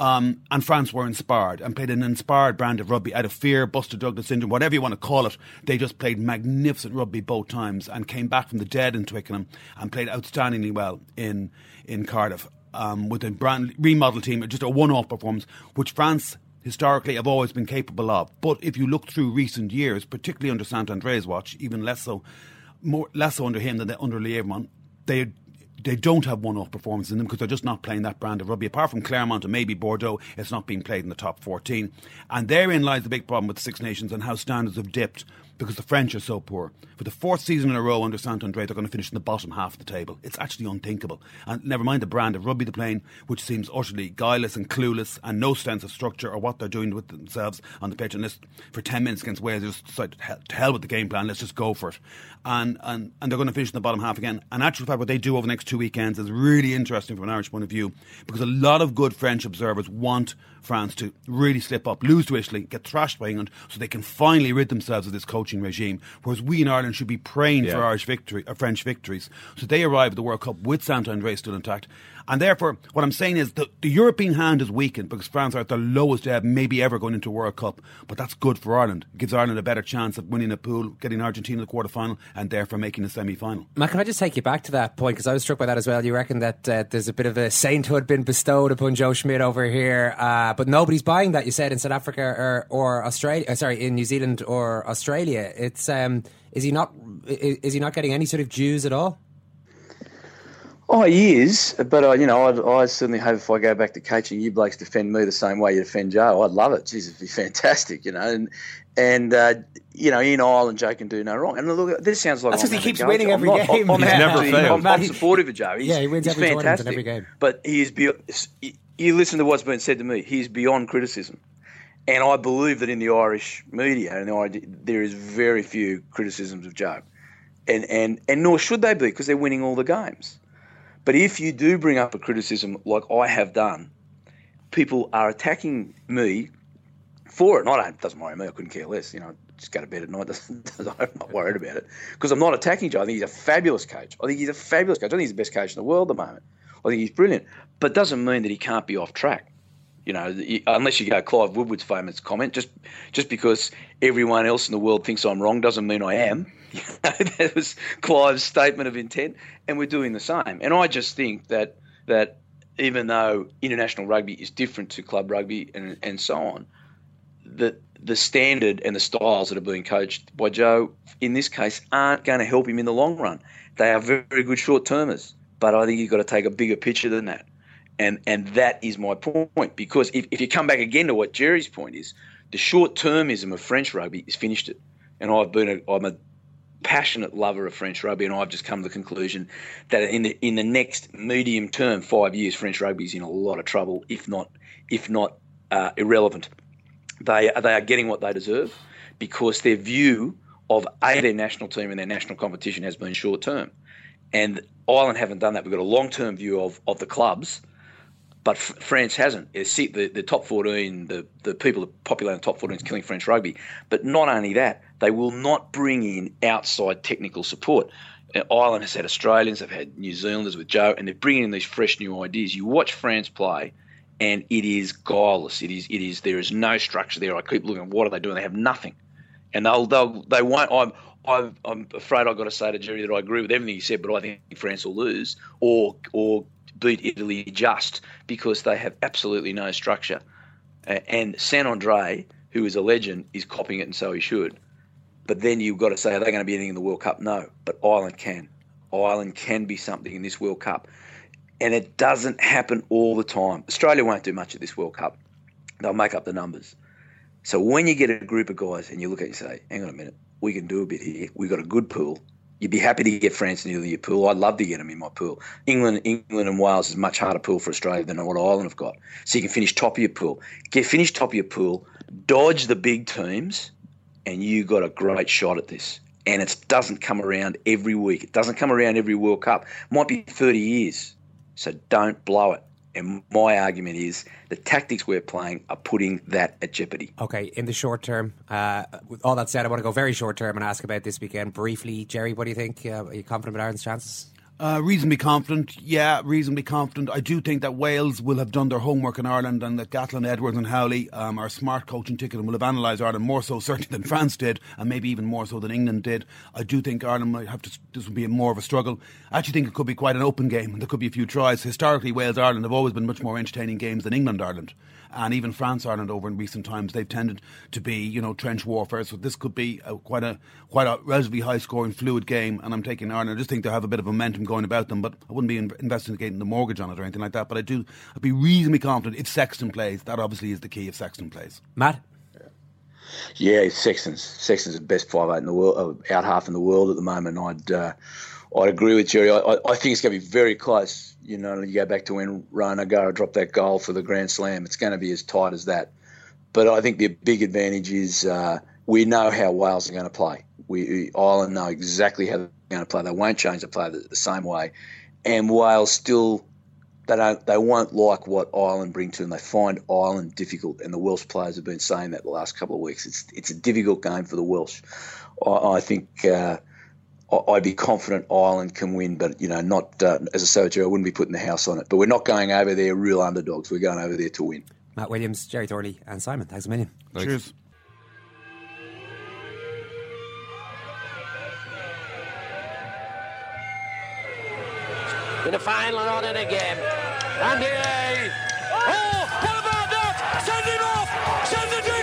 [SPEAKER 5] Um, and France were inspired and played an inspired brand of rugby out of fear, Buster Douglas syndrome, whatever you want to call it. They just played magnificent rugby both times and came back from the dead in Twickenham and played outstandingly well in in Cardiff um, with a brand remodel team, just a one-off performance, which France historically have always been capable of. But if you look through recent years, particularly under Saint-André's watch, even less so, more less so under him than under Lièvremont, they they don't have one-off performances in them because they're just not playing that brand of rugby. Apart from Clermont and maybe Bordeaux, it's not being played in the top 14. And therein lies the big problem with the Six Nations and how standards have dipped because the French are so poor. For the fourth season in a row under Saint-André, they're going to finish in the bottom half of the table. It's actually unthinkable. And never mind the brand of rugby they're playing, which seems utterly guileless and clueless and no sense of structure or what they're doing with themselves on the pitch. And this, for 10 minutes against Wales, they just decided to hell with the game plan, let's just go for it. And, and, and they're going to finish in the bottom half again. And actually, fact, what they do over the next two weekends is really interesting from an Irish point of view because a lot of good French observers want France to really slip up, lose to Italy, get thrashed by England, so they can finally rid themselves of this coaching regime. Whereas we in Ireland should be praying yeah. for Irish victory, or uh, French victories. So they arrive at the World Cup with Saint-André still intact. And therefore, what I'm saying is the, the European hand is weakened because France are at the lowest ebb maybe ever going into World Cup. But that's good for Ireland. It gives Ireland a better chance of winning a pool, getting Argentina to the quarter final, and therefore making a semi final.
[SPEAKER 2] Matt, can I just take you back to that point? Because I was struck by that as well. You reckon that uh, there's a bit of a sainthood been bestowed upon Joe Schmidt over here, uh, but nobody's buying that, you said, in South Africa or, or Australia, uh, sorry, in New Zealand or Australia. It's. Um, is he not? Is, is he not getting any sort of dues at all?
[SPEAKER 6] Oh, he is, but uh, you know, I'd, I certainly hope if I go back to coaching, you blokes defend me the same way you defend Joe. I'd love it. Jeez, it'd be fantastic, you know. And and uh, you know, in Ireland, Joe can do no wrong. And look, this sounds like
[SPEAKER 2] that's because he keeps winning every
[SPEAKER 6] I'm
[SPEAKER 2] game.
[SPEAKER 6] I'm,
[SPEAKER 2] He's
[SPEAKER 6] never failed. I'm, I'm supportive of Joe. He's,
[SPEAKER 2] yeah, he wins
[SPEAKER 6] he's
[SPEAKER 2] every
[SPEAKER 6] fantastic.
[SPEAKER 2] every game.
[SPEAKER 6] But he is beyond. You listen to what's been said to me. He's beyond criticism. And I believe that in the Irish media, and the, there is very few criticisms of Joe, and and and nor should they be because they're winning all the games. But if you do bring up a criticism like I have done, people are attacking me for it. And I don't, doesn't worry me. I couldn't care less. You know, just go to bed at night. I'm not worried about it because I'm not attacking Joe. I think he's a fabulous coach. I think he's a fabulous coach. I think he's the best coach in the world at the moment. I think he's brilliant. But doesn't mean that he can't be off track. You know, unless you go Clive Woodward's famous comment, just just because everyone else in the world thinks I'm wrong doesn't mean I am. that was Clive's statement of intent, and we're doing the same. And I just think that that even though international rugby is different to club rugby and, and so on, the the standard and the styles that are being coached by Joe in this case aren't going to help him in the long run. They are very, good short termers, but I think you've got to take a bigger picture than that. And and that is my point because if, if you come back again to what Gerry's point is, the short termism of French rugby is finished it. And I've been a, I'm a passionate lover of French rugby, and I've just come to the conclusion that in the in the next medium term, five years, French rugby is in a lot of trouble, if not if not uh, irrelevant. They they are getting what they deserve because their view of a their national team and their national competition has been short term, and Ireland haven't done that. We've got a long term view of of the clubs but France hasn't. The, the top 14, the, the people that populate the top 14 is killing French rugby. But not only that, they will not bring in outside technical support. Uh, Ireland has had Australians, they've had New Zealanders with Joe, and they're bringing in these fresh new ideas. You watch France play, and it is guileless. It is. It is. There is no structure there. I keep looking. At What are they doing? They have nothing, and they'll. They'll. They won't. I'm. I'm, I'm afraid I've got to say to Gerry that I agree with everything he said, but I think France will lose or or beat Italy just because they have absolutely no structure. And Saint-André, who is a legend, is copying it, and so he should. But then you've got to say, are they going to be anything in the World Cup? No. But Ireland can. Ireland can be something in this World Cup. And it doesn't happen all the time. Australia won't do much at this World Cup. They'll make up the numbers. So when you get a group of guys and you look at it and say, hang on a minute, we can do a bit here. We've got a good pool. You'd be happy to get France into your pool. I'd love to get them in my pool. England, England and Wales is much harder pool for Australia than what Ireland have got. So you can finish top of your pool. Get finish top of your pool, dodge the big teams, and you got a great shot at this. And it doesn't come around every week. It doesn't come around every World Cup. Might be 30 years. So don't blow it. And my argument is the tactics we're playing are putting that at jeopardy.
[SPEAKER 2] Okay, in the short term, uh, with all that said, I want to go very short term and ask about this weekend briefly. Gerry, what do you think? Uh, are you confident about Ireland's chances?
[SPEAKER 5] Uh, reasonably confident, yeah, reasonably confident. I do think that Wales will have done their homework in Ireland and that Gatland, Edwards, and Howley um, are smart coaching ticket and will have analysed Ireland more so certainly than France did, and maybe even more so than England did. I do think Ireland might have to. This will be more of a struggle. I actually think it could be quite an open game. There could be a few tries. Historically, Wales Ireland have always been much more entertaining games than England Ireland and even France Ireland over in recent times they've tended to be you know trench warfare so this could be a, quite a quite a relatively high scoring fluid game and I'm taking Ireland I just think they have a bit of momentum going about them but I wouldn't be in- investigating the mortgage on it or anything like that but I do I'd be reasonably confident if Sexton plays that obviously is the key if Sexton plays
[SPEAKER 2] Matt
[SPEAKER 6] yeah Sexton's Sexton's the best five eight in the world uh, out half in the world at the moment I'd uh, I'd agree with Gerry I, I think it's going to be very close you know, you go back to when Ronan O'Gara dropped that goal for the Grand Slam. It's going to be as tight as that. But I think the big advantage is uh, we know how Wales are going to play. We Ireland know exactly how they're going to play. They won't change the play the, the same way, and Wales still they don't they won't like what Ireland bring to them. They find Ireland difficult, and the Welsh players have been saying that the last couple of weeks. It's it's a difficult game for the Welsh. I, I think. Uh, I'd be confident Ireland can win, but you know, not uh, as a soldier, I wouldn't be putting the house on it. But we're not going over there real underdogs. We're going over there to win.
[SPEAKER 2] Matt Williams, Gerry Thornley, and Simon. Thanks a million.
[SPEAKER 5] Thanks. Cheers.
[SPEAKER 8] In the final, not in again. And here, oh, what about that? Send him off! Send the drinking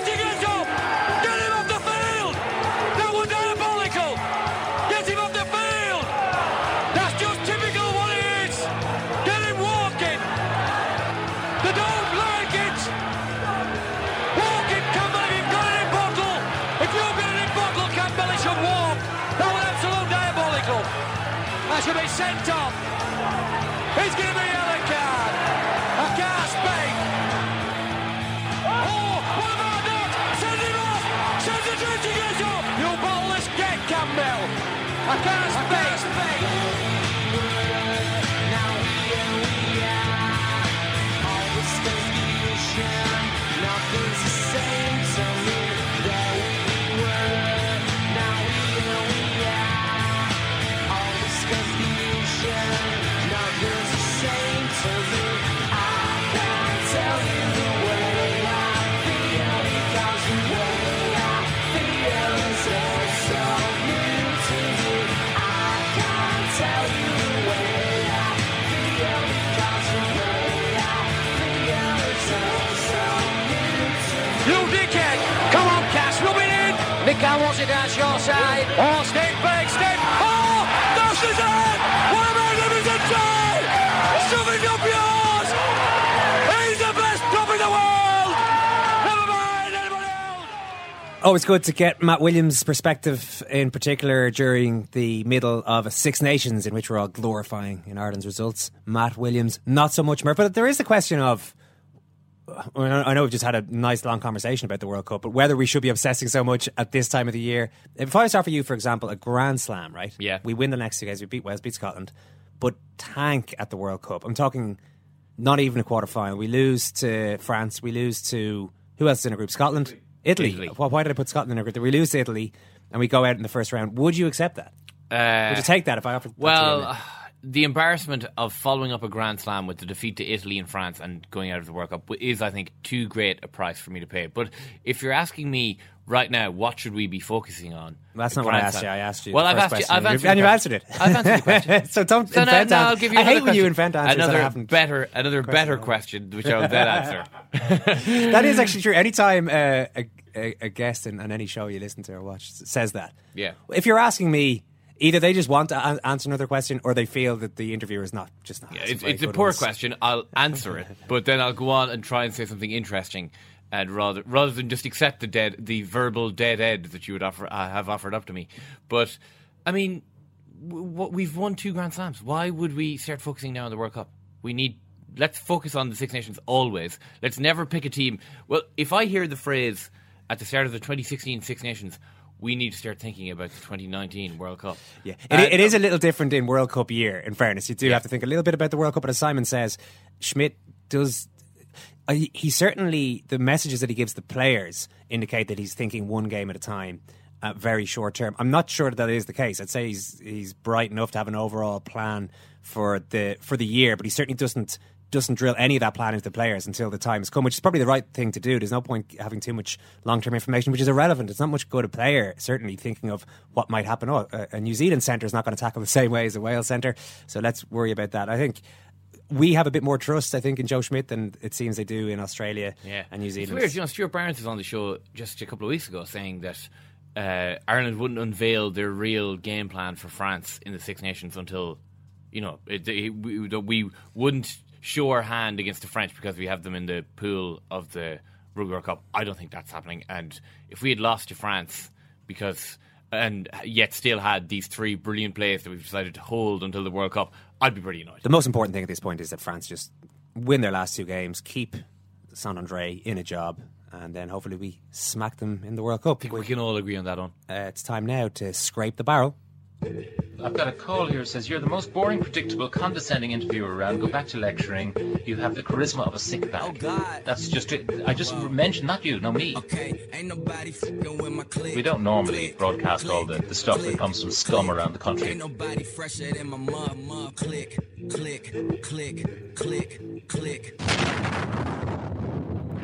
[SPEAKER 8] I can't Down your side. Oh, step back, step. Oh, that's! What a magnificent try! Shove it up yours! He's the best prop in the world! Never mind anybody else!
[SPEAKER 2] Always good to get Matt Williams' perspective, in particular during the middle of a Six Nations in which we're all glorifying in Ireland's results. Matt Williams, not so much more. But there is the question of. I know we've just had a nice long conversation about the World Cup, but whether we should be obsessing so much at this time of the year. If I start for you, for example, a Grand Slam, right?
[SPEAKER 4] Yeah.
[SPEAKER 2] We win the next two games, we beat Wales, beat Scotland, but tank at the World Cup. I'm talking not even a quarter final. We lose to France, we lose to. Who else is in a group? Scotland? Italy.
[SPEAKER 4] Italy.
[SPEAKER 2] Why why did I put Scotland in a group? We lose to Italy and we go out in the first round. Would you accept that?
[SPEAKER 4] Uh,
[SPEAKER 2] Would you take that if I offered? that to you?
[SPEAKER 4] Well, the embarrassment of following up a Grand Slam with the defeat to Italy and France and going out of the World Cup is, I think, too great a price for me to pay. But if you're asking me right now, what should we be focusing on?
[SPEAKER 2] That's not what I asked you. I asked you.
[SPEAKER 4] Well, I've asked you. I've answered
[SPEAKER 2] and you've answered it.
[SPEAKER 4] I've answered the question.
[SPEAKER 2] so don't
[SPEAKER 4] So now,
[SPEAKER 2] invent
[SPEAKER 4] now I'll
[SPEAKER 2] answers.
[SPEAKER 4] give you
[SPEAKER 2] I hate when you invent answers
[SPEAKER 4] Another better, another better question, which I'll then answer.
[SPEAKER 2] that is actually true. Anytime uh, a, a, a guest in, on any show you listen to or watch says that,
[SPEAKER 4] Yeah.
[SPEAKER 2] if you're asking me, either they just want to an- answer another question or they feel that the interviewer is not just not.
[SPEAKER 4] Yeah, it's, it's a poor
[SPEAKER 2] ones.
[SPEAKER 4] question. I'll answer it, but then I'll go on and try and say something interesting, and rather rather than just accept the dead, the verbal dead end that you would offer uh, have offered up to me. But I mean, w- w- we've won two Grand Slams. Why would we start focusing now on the World Cup? We need. Let's focus on the Six Nations always. Let's never pick a team. Well, if I hear the phrase at the start of the 2016 Six Nations, we need to start thinking about the 2019 World Cup.
[SPEAKER 2] Yeah,
[SPEAKER 4] Uh,
[SPEAKER 2] it, it is a little different in World Cup year. In fairness, you do have to think a little bit about the World Cup. But as Simon says, Schmidt does. Uh, he- he certainly the messages that he gives the players indicate that he's thinking one game at a time. uh, very short term. I'm not sure that, that is the case. I'd say he's he's bright enough to have an overall plan for the for the year, but he certainly doesn't doesn't drill any of that plan into the players until the time has come, which is probably the right thing to do. There's no point having too much long term information, which is irrelevant. It's not much good a player, certainly thinking of what might happen. Oh, a, New Zealand centre is not going to tackle the same way as a Wales centre, so let's worry about that. I think we have a bit more trust, I think, in Joe Schmidt than it seems they do in Australia
[SPEAKER 4] Yeah.
[SPEAKER 2] and New Zealand.
[SPEAKER 4] It's weird. You know, Stuart Barnes was on the show just a couple of weeks ago saying that uh, Ireland wouldn't unveil their real game plan for France in the Six Nations until, you know, it, it, we, we wouldn't show our hand against the French because we have them in the pool of the Rugby World Cup. I don't think that's happening. And if we had lost to France because and yet still had these three brilliant players that we've decided to hold until the World Cup, I'd be pretty annoyed.
[SPEAKER 2] The most important thing at this point is that France just win their last two games, keep Saint-André in a job, and then hopefully we smack them in the World Cup.
[SPEAKER 4] we can all agree on that one.
[SPEAKER 2] Uh, it's time now to scrape the barrel.
[SPEAKER 9] I've got a call here that says you're the most boring, predictable, condescending interviewer around. Go back to lecturing. You have the charisma of a sick bag. Oh God! That's just it. I just mentioned not you, no me. Okay, ain't nobody with my. We don't normally broadcast all the, the stuff that comes from scum around the country.
[SPEAKER 8] Ain't nobody fresher than my. Click, click, click, click, click.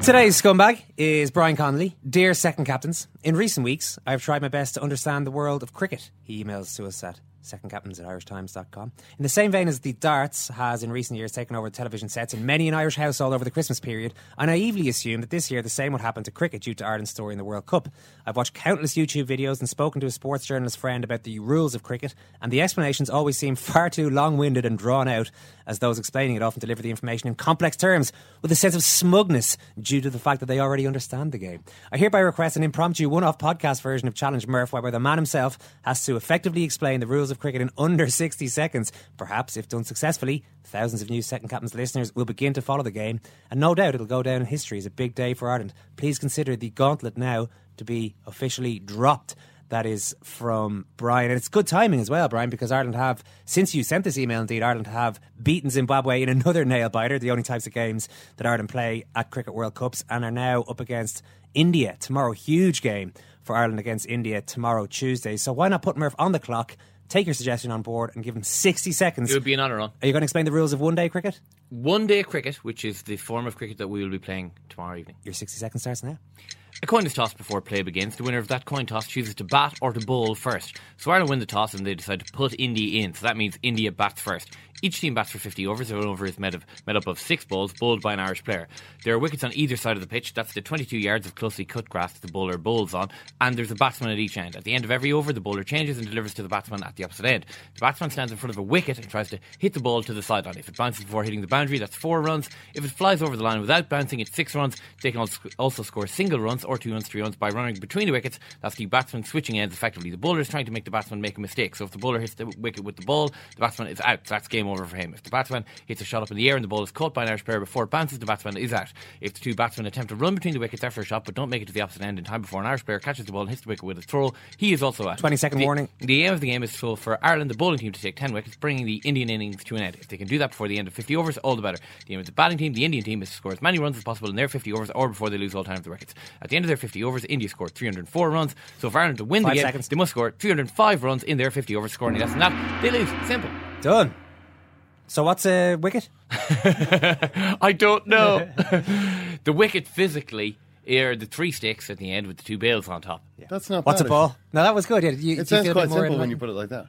[SPEAKER 2] Today's scumbag is Brian Connolly. Dear second captains, in recent weeks I've tried my best to understand the world of cricket. He emails to us at secondcaptains at irishtimes.com. In the same vein as the darts has in recent years taken over television sets in many an Irish household over the Christmas period, I naively assumed that this year the same would happen to cricket due to Ireland's story in the World Cup. I've watched countless YouTube videos and spoken to a sports journalist friend about the rules of cricket, and the explanations always seem far too long winded and drawn out, as those explaining it often deliver the information in complex terms with a sense of smugness due to the fact that they already understand the game. I hereby request an impromptu one off podcast version of Challenge Murph, where the man himself has to effectively explain the rules of cricket in under 60 seconds. Perhaps, if done successfully, thousands of new Second Captains listeners will begin to follow the game, and no doubt it'll go down in history as a big day for Ireland. Please consider the gauntlet now to be officially dropped. That is from Brian. And it's good timing as well, Brian, because Ireland have, since you sent this email, indeed, Ireland have beaten Zimbabwe in another nail biter, the only types of games that Ireland play at Cricket World Cups, and are now up against India tomorrow. Huge game for Ireland against India tomorrow, Tuesday. So why not put Murph on the clock, take your suggestion on board, and give him 60 seconds?
[SPEAKER 4] It would be an honour, Ron.
[SPEAKER 2] Are you going to explain the rules of one day cricket?
[SPEAKER 4] One day cricket, which is the form of cricket that we will be playing tomorrow evening.
[SPEAKER 2] Your 60 seconds starts now.
[SPEAKER 4] A coin is tossed before play begins. The winner of that coin toss chooses to bat or to bowl first. So Ireland win the toss and they decide to put India in. So that means India bats first. Each team bats for 50 overs. An over is made, of, made up of six balls, bowled by an Irish player. There are wickets on either side of the pitch. That's the 22 yards of closely cut grass the bowler bowls on. And there's a batsman at each end. At the end of every over, the bowler changes and delivers to the batsman at the opposite end. The batsman stands in front of a wicket and tries to hit the ball to the sideline. If it bounces before hitting the boundary, that's four runs. If it flies over the line without bouncing, it's six runs. They can also- also score single runs or two runs, three runs by running between the wickets. That's the batsman switching ends effectively. The bowler is trying to make the batsman make a mistake. So if the bowler hits the wicket with the ball, the batsman is out. So that's game over for him. If the batsman hits a shot up in the air and the ball is caught by an Irish player before it bounces, the batsman is out. If the two batsmen attempt to run between the wickets after a shot but don't make it to the opposite end in time before an Irish player catches the ball and hits the wicket with a throw, he is also out.
[SPEAKER 2] 20 second
[SPEAKER 4] The-
[SPEAKER 2] warning.
[SPEAKER 4] The aim of the game is so for Ireland, the bowling team, to take 10 wickets, bringing the Indian innings to an end. If they can do that before the end of 50 overs, all the better. The aim of the batting team, the Indian team, is to score as many runs as possible in their 50 overs or before they lose all time of the wickets. At the end of their 50 overs, India scored 304 runs. So for Ireland to win
[SPEAKER 2] Five
[SPEAKER 4] the game,
[SPEAKER 2] seconds.
[SPEAKER 4] they must score 305 runs in their 50 overs. Scoring less than that, they lose. Simple.
[SPEAKER 2] Done. So what's a wicket?
[SPEAKER 4] I don't know. the wicket physically are the three sticks at the end with the two bails on top. Yeah.
[SPEAKER 3] That's not
[SPEAKER 2] What's
[SPEAKER 3] bad.
[SPEAKER 2] a ball? No, that was good. Yeah, you, you
[SPEAKER 3] It sounds
[SPEAKER 2] feel a
[SPEAKER 3] quite
[SPEAKER 2] bit more
[SPEAKER 3] simple when you put it like that.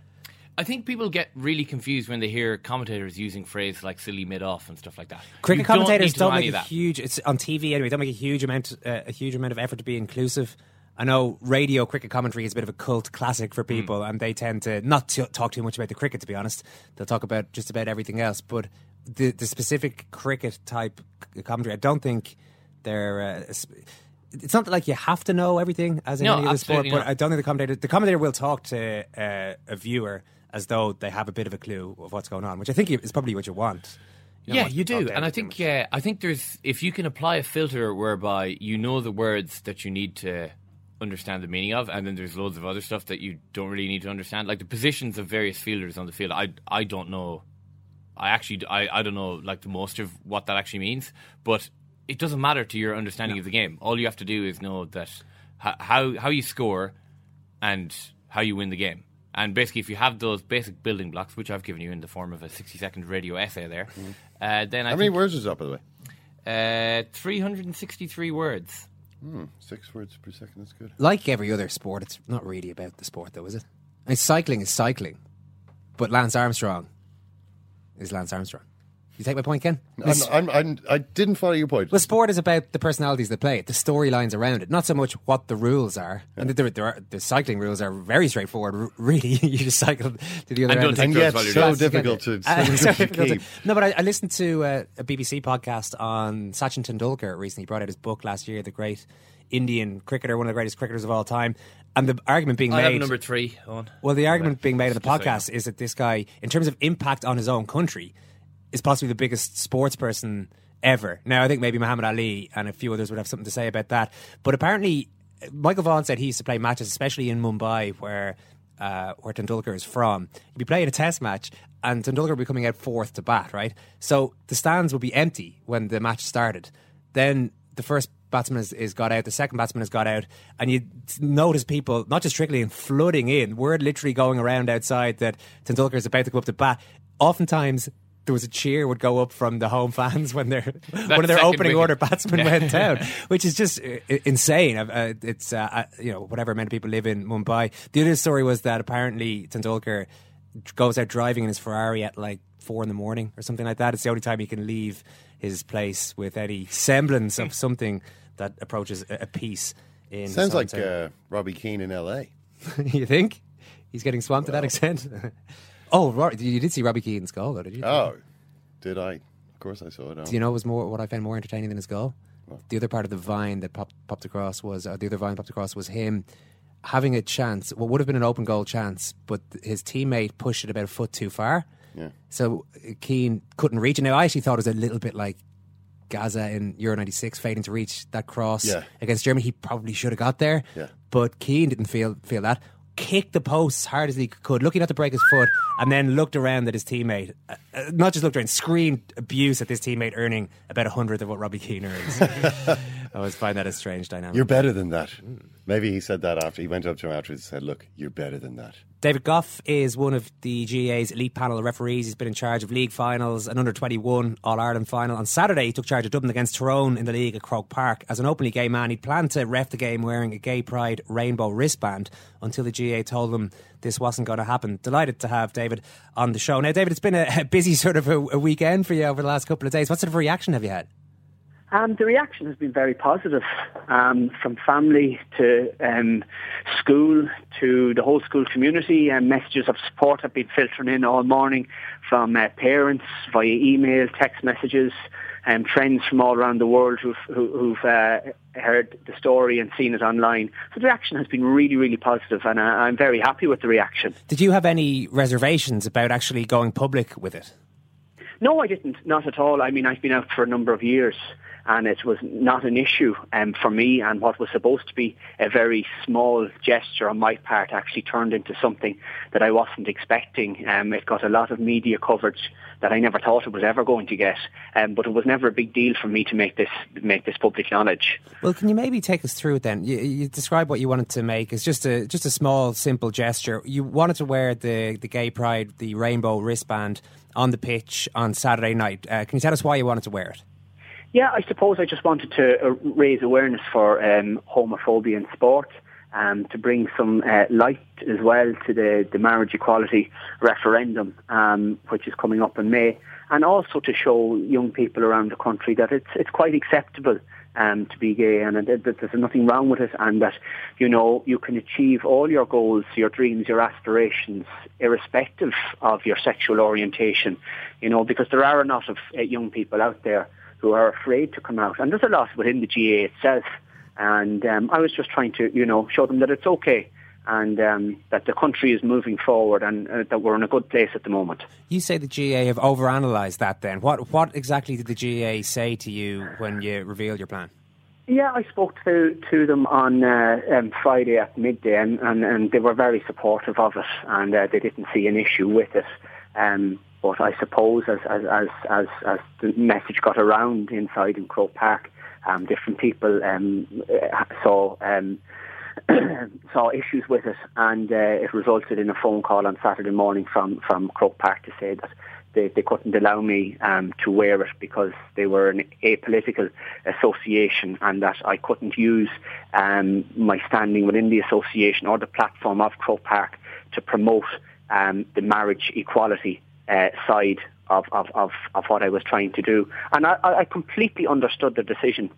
[SPEAKER 4] I think people get really confused when they hear commentators using phrases like silly mid off and stuff like that.
[SPEAKER 2] Cricket
[SPEAKER 4] You don't
[SPEAKER 2] commentators
[SPEAKER 4] need to
[SPEAKER 2] don't, make
[SPEAKER 4] any
[SPEAKER 2] a
[SPEAKER 4] that.
[SPEAKER 2] huge. It's on TV anyway. Don't make a huge amount, uh, a huge amount of effort to be inclusive. I know radio cricket commentary is a bit of a cult classic for people, and they tend to not to talk too much about the cricket. To be honest, they'll talk about just about everything else. But the the specific cricket type commentary, I don't think they're. Uh, it's not like you have to know everything as in
[SPEAKER 4] No,
[SPEAKER 2] any other sport, but
[SPEAKER 4] not.
[SPEAKER 2] I don't think the commentator the commentator will talk to uh, a viewer as though they have a bit of a clue of what's going on, which I think is probably what you want. don't
[SPEAKER 4] yeah, you do, and I think yeah, I think there's if you can apply a filter whereby you know the words that you need to understand the meaning of, and then there's loads of other stuff that you don't really need to understand, like the positions of various fielders on the field. I I don't know. I actually I, I don't know like the most of what that actually means, but it doesn't matter to your understanding of the game. All you have to do is know that how how you score and how you win the game. And basically, if you have those basic building blocks, which I've given you in the form of a 60 second radio essay there, uh, then I
[SPEAKER 3] How many words is that, by the way?
[SPEAKER 4] Uh, 363 words.
[SPEAKER 3] Hmm, six words per second. That's good.
[SPEAKER 2] Like every other sport, it's not really about the sport, though, is it? I mean, cycling is cycling, but Lance Armstrong is Lance Armstrong. You take my point, Ken?
[SPEAKER 3] I'm, I'm, I'm, I didn't follow your point.
[SPEAKER 2] Well, sport is about the personalities that play it, the storylines around it, not so much what the rules are. And there, there are, the cycling rules are very straightforward. r- Really, you just cycle to the other
[SPEAKER 3] And
[SPEAKER 2] end.
[SPEAKER 3] don't
[SPEAKER 2] of
[SPEAKER 3] take
[SPEAKER 2] the-
[SPEAKER 3] drugs while
[SPEAKER 2] Yes,
[SPEAKER 3] doing it. So difficult to-
[SPEAKER 2] Uh,
[SPEAKER 3] so
[SPEAKER 2] so
[SPEAKER 3] difficult to keep.
[SPEAKER 2] No, but I, I listened to uh, a BBC podcast on Sachin Tendulkar recently. He brought out his book last year, The Great Indian Cricketer, one of the greatest cricketers of all time. And the argument being
[SPEAKER 4] I
[SPEAKER 2] made.
[SPEAKER 4] have number three on.
[SPEAKER 2] Well, the argument being made in the
[SPEAKER 4] Just so you
[SPEAKER 2] podcast is that this guy, in terms of impact on his own country, is possibly the biggest sports person ever. Now, I think maybe Muhammad Ali and a few others would have something to say about that. But apparently, Michael Vaughan said he used to play matches, especially in Mumbai, where uh, where Tendulkar is from. He'd be playing a test match, and Tendulkar would be coming out fourth to bat, right? So the stands would be empty when the match started. Then the first batsman is, is got out, the second batsman has got out, and you notice people not just trickling in, flooding in. Word literally going around outside that Tendulkar is about to go up to bat. Oftentimes. There was a cheer would go up from the home fans when their one of their opening
[SPEAKER 4] wicket.
[SPEAKER 2] order batsmen
[SPEAKER 4] Yeah.
[SPEAKER 2] went down, which is just uh, insane. Uh, it's uh, uh, you know whatever amount of people live in Mumbai. The other story was that apparently Tendulkar goes out driving in his Ferrari at like four in the morning or something like that. It's the only time he can leave his place with any semblance of something that approaches a, a peace. In
[SPEAKER 3] Sounds like uh, Robbie Keane in L.A.
[SPEAKER 2] you think he's getting swamped to that extent? Oh, right. you did see Robbie Keane's goal, though, did you?
[SPEAKER 3] Oh, did I? Of course I saw it. oh.
[SPEAKER 2] Do you know what was more what I found more entertaining than his goal? The other part of the vine that popped, popped across was uh, the other vine popped across was him having a chance. What would have been an open goal chance, but his teammate pushed it about a foot too far.
[SPEAKER 3] Yeah.
[SPEAKER 2] So uh, Keane couldn't reach it. Now I actually thought it was a little bit like Gazza in Euro '96 failing to reach that cross
[SPEAKER 3] Yeah.
[SPEAKER 2] against Germany. He probably should have got there.
[SPEAKER 3] Yeah.
[SPEAKER 2] But Keane didn't feel feel that. Kicked the post as hard as he could, looking not to break his foot, and then looked around at his teammate. Uh, uh, not just looked around, screamed abuse at this teammate earning about a hundredth of what Robbie Keane earns. I always find that a strange dynamic.
[SPEAKER 3] You're better than that. Maybe he said that after he went up to him afterwards and said, "Look, you're better than that."
[SPEAKER 2] David Gough is one of the GAA's elite panel of referees. He's been in charge of league finals, an under 21 All Ireland final. On Saturday, he took charge of Dublin against Tyrone in the league at Croke Park. As an openly gay man, he'd planned to ref the game wearing a gay pride rainbow wristband until the GAA told him this wasn't going to happen. Delighted to have David on the show. Now, David, it's been a, a busy sort of a, a weekend for you over the last couple of days. What sort of reaction have you had?
[SPEAKER 10] Um, the reaction has been very positive, um, from family to um, school to the whole school community. And messages of support have been filtering in all morning from uh, parents via email, text messages, and friends from all around the world who've, who, who've uh, heard the story and seen it online. So the reaction has been really, really positive, and uh, I'm very happy with the reaction.
[SPEAKER 2] Did you have any reservations about actually going public with it?
[SPEAKER 10] No, I didn't. Not at all. I mean, I've been out for a number of years, and it was not an issue um, for me. And what was supposed to be a very small gesture on my part actually turned into something that I wasn't expecting. Um, it got a lot of media coverage that I never thought it was ever going to get. Um, but it was never a big deal for me to make this make this public knowledge.
[SPEAKER 2] Well, can you maybe take us through it then? You, you describe what you wanted to make as just a just a small, simple gesture. You wanted to wear the the gay pride, the rainbow wristband on the pitch on Saturday night. Uh, can you tell us why you wanted to wear it?
[SPEAKER 10] Yeah, I suppose I just wanted to uh, raise awareness for um, homophobia in sport, um, to bring some uh, light as well to the, the marriage equality referendum, um, which is coming up in May, and also to show young people around the country that it's it's quite acceptable um, to be gay and that that there's nothing wrong with it, and that you know you can achieve all your goals, your dreams, your aspirations, irrespective of your sexual orientation. You know, because there are a lot of uh, young people out there who are afraid to come out, and there's a lot within the GAA itself. And um, I was just trying to, you know, show them that it's okay and um, that the country is moving forward and uh, that we're in a good place at the moment.
[SPEAKER 2] You say the GAA have overanalyzed that. Then what what exactly did the GAA say to you when you revealed your plan?
[SPEAKER 10] Yeah, I spoke to to them on uh, um, Friday at midday, and, and, and they were very supportive of it, and uh, they didn't see an issue with it. Um, but I suppose as as, as as as the message got around inside in Croke Park, um, different people um, uh, saw um, saw issues with it, and uh, it resulted in a phone call on Saturday morning from from Croke Park to say that they, they couldn't allow me um, to wear it because they were an apolitical association, and that I couldn't use um, my standing within the association or the platform of Croke Park to promote um, the marriage equality uh, side of, of, of, of what I was trying to do. And I, I completely understood the decision.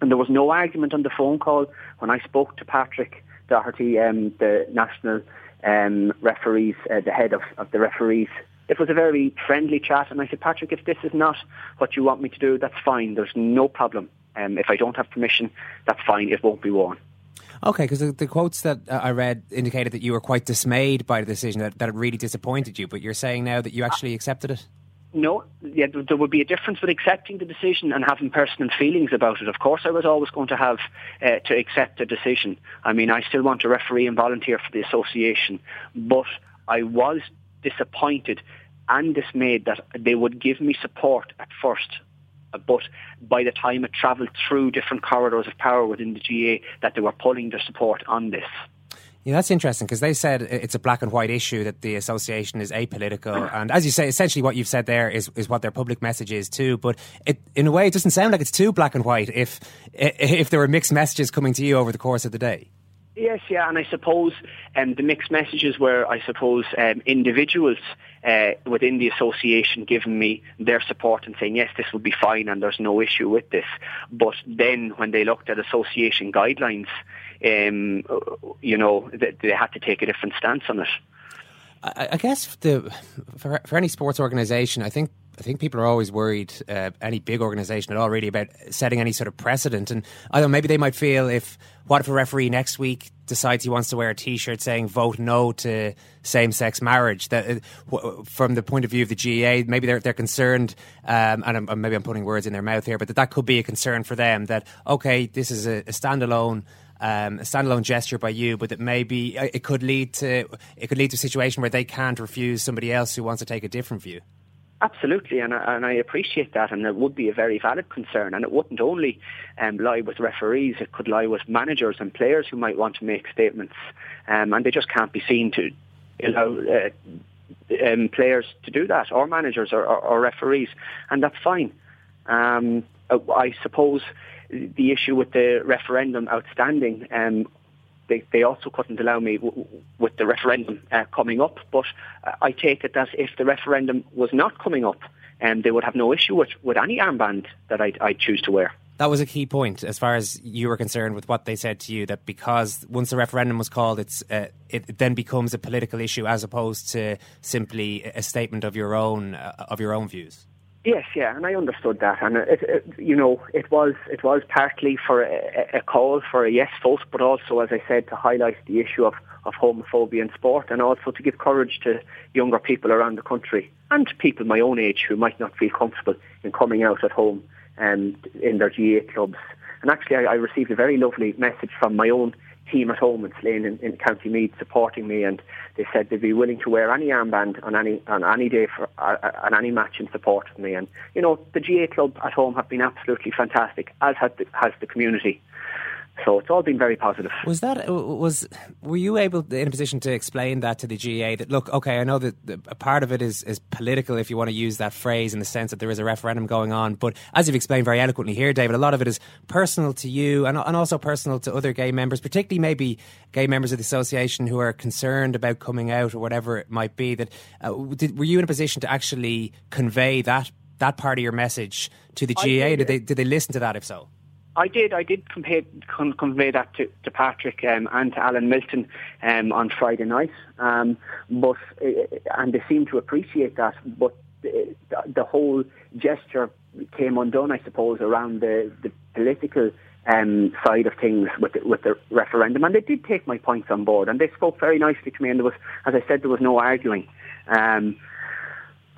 [SPEAKER 10] And there was no argument on the phone call when I spoke to Patrick Doherty, um, the national um, referees, uh, the head of, of the referees. It was a very friendly chat, and I said, Patrick, if this is not what you want me to do, that's fine. There's no problem. Um, if I don't have permission, that's fine. It won't be worn.
[SPEAKER 2] Okay, because the, the, quotes that uh, I read indicated that you were quite dismayed by the decision, that, that it really disappointed you, but you're saying now that you actually accepted it?
[SPEAKER 10] No, yeah, there would be a difference with accepting the decision and having personal feelings about it. Of course, I was always going to have uh, to accept a decision. I mean, I still want to referee and volunteer for the association, but I was disappointed and dismayed that they would give me support at first Uh, but by the time it travelled through different corridors of power within the GAA, that they were pulling their support on this.
[SPEAKER 2] Yeah, that's interesting because they said it's a black and white issue that the association is apolitical, mm. and as you say, essentially what you've said there is, is what their public message is too. But it, in a way, it doesn't sound like it's too black and white if if there were mixed messages coming to you over the course of the day.
[SPEAKER 10] Yes, yeah, and I suppose um, the mixed messages were, I suppose, um, individuals uh, within the association giving me their support and saying, yes, this will be fine and there's no issue with this. But then when they looked at association guidelines, um, you know, they, they had to take a different stance on it.
[SPEAKER 2] I, guess the, for, for any sports organisation, I think I think people are always worried, uh, any big organisation at all, really, about setting any sort of precedent. And I don't maybe they might feel if, what if a referee next week decides he wants to wear a t shirt saying vote no to same sex marriage? That uh, From the point of view of the GAA, maybe they're, they're concerned, um, and I'm, maybe I'm putting words in their mouth here, but that, that could be a concern for them that, okay, this is a, a standalone um, a standalone gesture by you, but that maybe uh, it could lead to it could lead to a situation where they can't refuse somebody else who wants to take a different view.
[SPEAKER 10] Absolutely, and I, and I appreciate that, and it would be a very valid concern, and it wouldn't only um, lie with referees; it could lie with managers and players who might want to make statements, um, and they just can't be seen to allow uh, um, players to do that, or managers or, or, or referees, and that's fine. Um, I suppose the issue with the referendum outstanding. They, they also couldn't allow me w- with the referendum uh, coming up. But uh, I take it that if the referendum was not coming up, um, they would have no issue with, with any armband that I, I choose to wear.
[SPEAKER 2] That was a key point as far as you were concerned with what they said to you that because once the referendum was called, it's uh, it then becomes a political issue as opposed to simply a statement of your own uh, of your own views.
[SPEAKER 10] Yes, yeah, and I understood that, and it, it, you know, it was it was partly for a, a, call for a yes vote, but also, as I said, to highlight the issue of, of homophobia in sport, and also to give courage to younger people around the country and people my own age who might not feel comfortable in coming out at home and in their GAA clubs. And actually, I, I received a very lovely message from my own team at home in Slane in, in County Meath supporting me, and they said they'd be willing to wear any armband on any on any day for uh, on any match in support of me. And you know, the GAA club at home have been absolutely fantastic, as has the, has the community. So it's all been very positive.
[SPEAKER 2] Was that was were you able in a position to explain that to the GAA that look, okay, I know that a part of it is is political if you want to use that phrase in the sense that there is a referendum going on, but as you've explained very eloquently here, David, a lot of it is personal to you and and also personal to other gay members, particularly maybe gay members of the association who are concerned about coming out or whatever it might be. That uh, did, were you in a position to actually convey that that part of your message to the GAA? Did they did they listen to that? If so?
[SPEAKER 10] I did. I did convey, convey that to, to Patrick um, and to Alan Milton um, on Friday night, um, but uh, and they seemed to appreciate that. But the, the, whole gesture came undone, I suppose, around the, the political um, side of things with the, with the referendum, and they did take my points on board, and they spoke very nicely to me. And there was, as I said, there was no arguing. Um,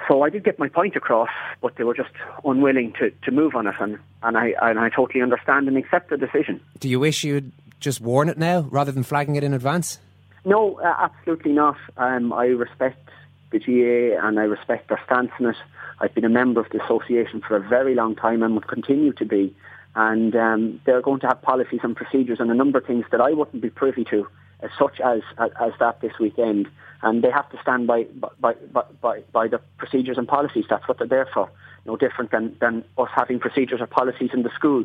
[SPEAKER 10] so I did get my point across, but they were just unwilling to, to move on it, and, and I and I totally understand and accept the decision.
[SPEAKER 2] Do you wish you'd just warn it now rather than flagging it in advance?
[SPEAKER 10] No, uh, absolutely not. Um, I respect the GAA and I respect their stance on it. I've been a member of the association for a very long time and would continue to be. and um, they're going to have policies and procedures and a number of things that I wouldn't be privy to, as such as as, as that this weekend. And they have to stand by by, by by by the procedures and policies. That's what they're there for. No different than than us having procedures or policies in the school.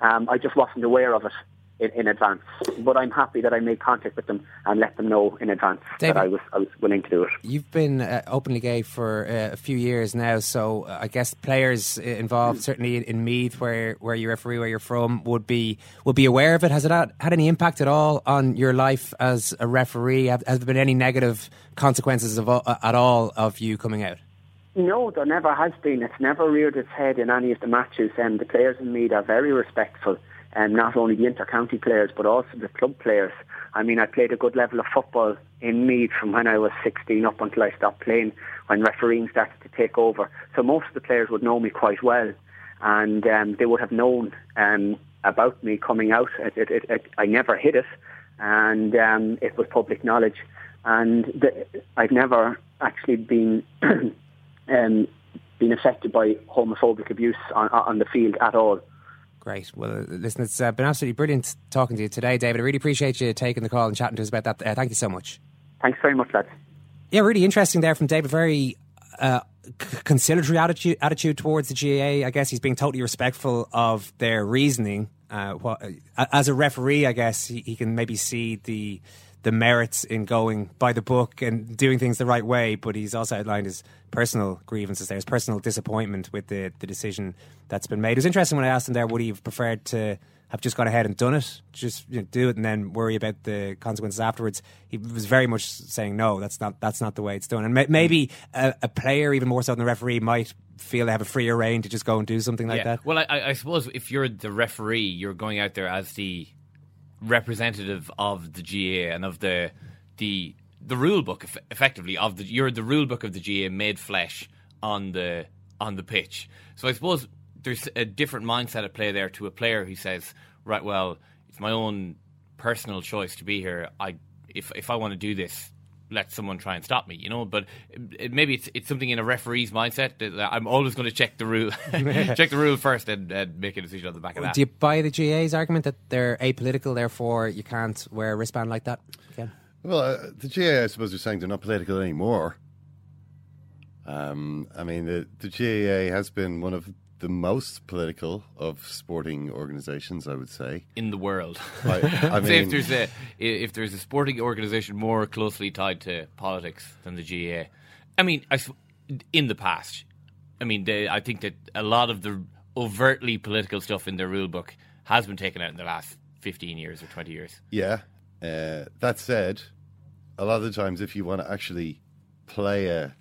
[SPEAKER 10] Um, I just wasn't aware of it in, in advance, but I'm happy that I made contact with them and let them know in advance
[SPEAKER 2] David-
[SPEAKER 10] that I was I was willing to do it.
[SPEAKER 2] You've been uh, openly gay for uh, a few years now, so uh, I guess players uh, involved, certainly in, in Meath, where where you referee, where you're from, would be would be aware of it. Has it had, had any impact at all on your life as a referee? Have, has there been any negative consequences of, uh, at all of you coming out?
[SPEAKER 10] No, there never has been. It's never reared its head in any of the matches, and the players in Meath are very respectful. And not only the inter-county players, but also the club players. I mean, I played a good level of football in Meath from when I was 16 up until I stopped playing, when refereeing started to take over. So most of the players would know me quite well, and um, they would have known um, about me coming out. It, it, it, I never hid it, and um, it was public knowledge. And the, I've never actually been um, been affected by homophobic abuse on, on the field at all.
[SPEAKER 2] Great. Well, uh, listen, it's uh, been absolutely brilliant talking to you today, David. I really appreciate you taking the call and chatting to us about that. Uh, thank you so much.
[SPEAKER 10] Thanks very much, lads.
[SPEAKER 2] Yeah, really interesting there from David. Very uh, conciliatory attitude, attitude towards the GAA. I guess he's being totally respectful of their reasoning. Uh, what, uh, as a referee, I guess he, he can maybe see the the merits in going by the book and doing things the right way. But he's also outlined his personal grievances there, his personal disappointment with the the decision that's been made. It was interesting when I asked him there, would he have preferred to have just gone ahead and done it, just you know, do it, and then worry about the consequences afterwards. He was very much saying no, that's not that's not the way it's done. And may, maybe a, a player, even more so than the referee, might feel they have a freer reign to just go and do something like
[SPEAKER 4] yeah.
[SPEAKER 2] that.
[SPEAKER 4] Well, I, I suppose if you're the referee, you're going out there as the representative of the GAA and of the the the rule book, effectively of the you're the rule book of the GAA made flesh on the on the pitch. So I suppose there's a different mindset at play there to a player who says, right, well, it's my own personal choice to be here. I if if I want to do this, let someone try and stop me, you know. But it, maybe it's it's something in a referee's mindset that I'm always going to check the rule, check the rule first, and, and make a decision on the back of that.
[SPEAKER 2] Do you buy the GAA's argument that they're apolitical, therefore you can't wear a wristband like that? Ken?
[SPEAKER 3] Well, uh, the GAA, I suppose, are saying they're not political anymore. Um, I mean, the, the GAA has been one of the most political of sporting organisations, I would say.
[SPEAKER 4] in the world.
[SPEAKER 3] I- I
[SPEAKER 4] Say
[SPEAKER 3] mean-
[SPEAKER 4] if there's a if there's a sporting organisation more closely tied to politics than the GAA, I mean, I in the past, I mean, they, I think that a lot of the overtly political stuff in their rule book has been taken out in the last fifteen years or twenty years.
[SPEAKER 3] Yeah. Uh, that said, a lot of the times, if you want to actually play a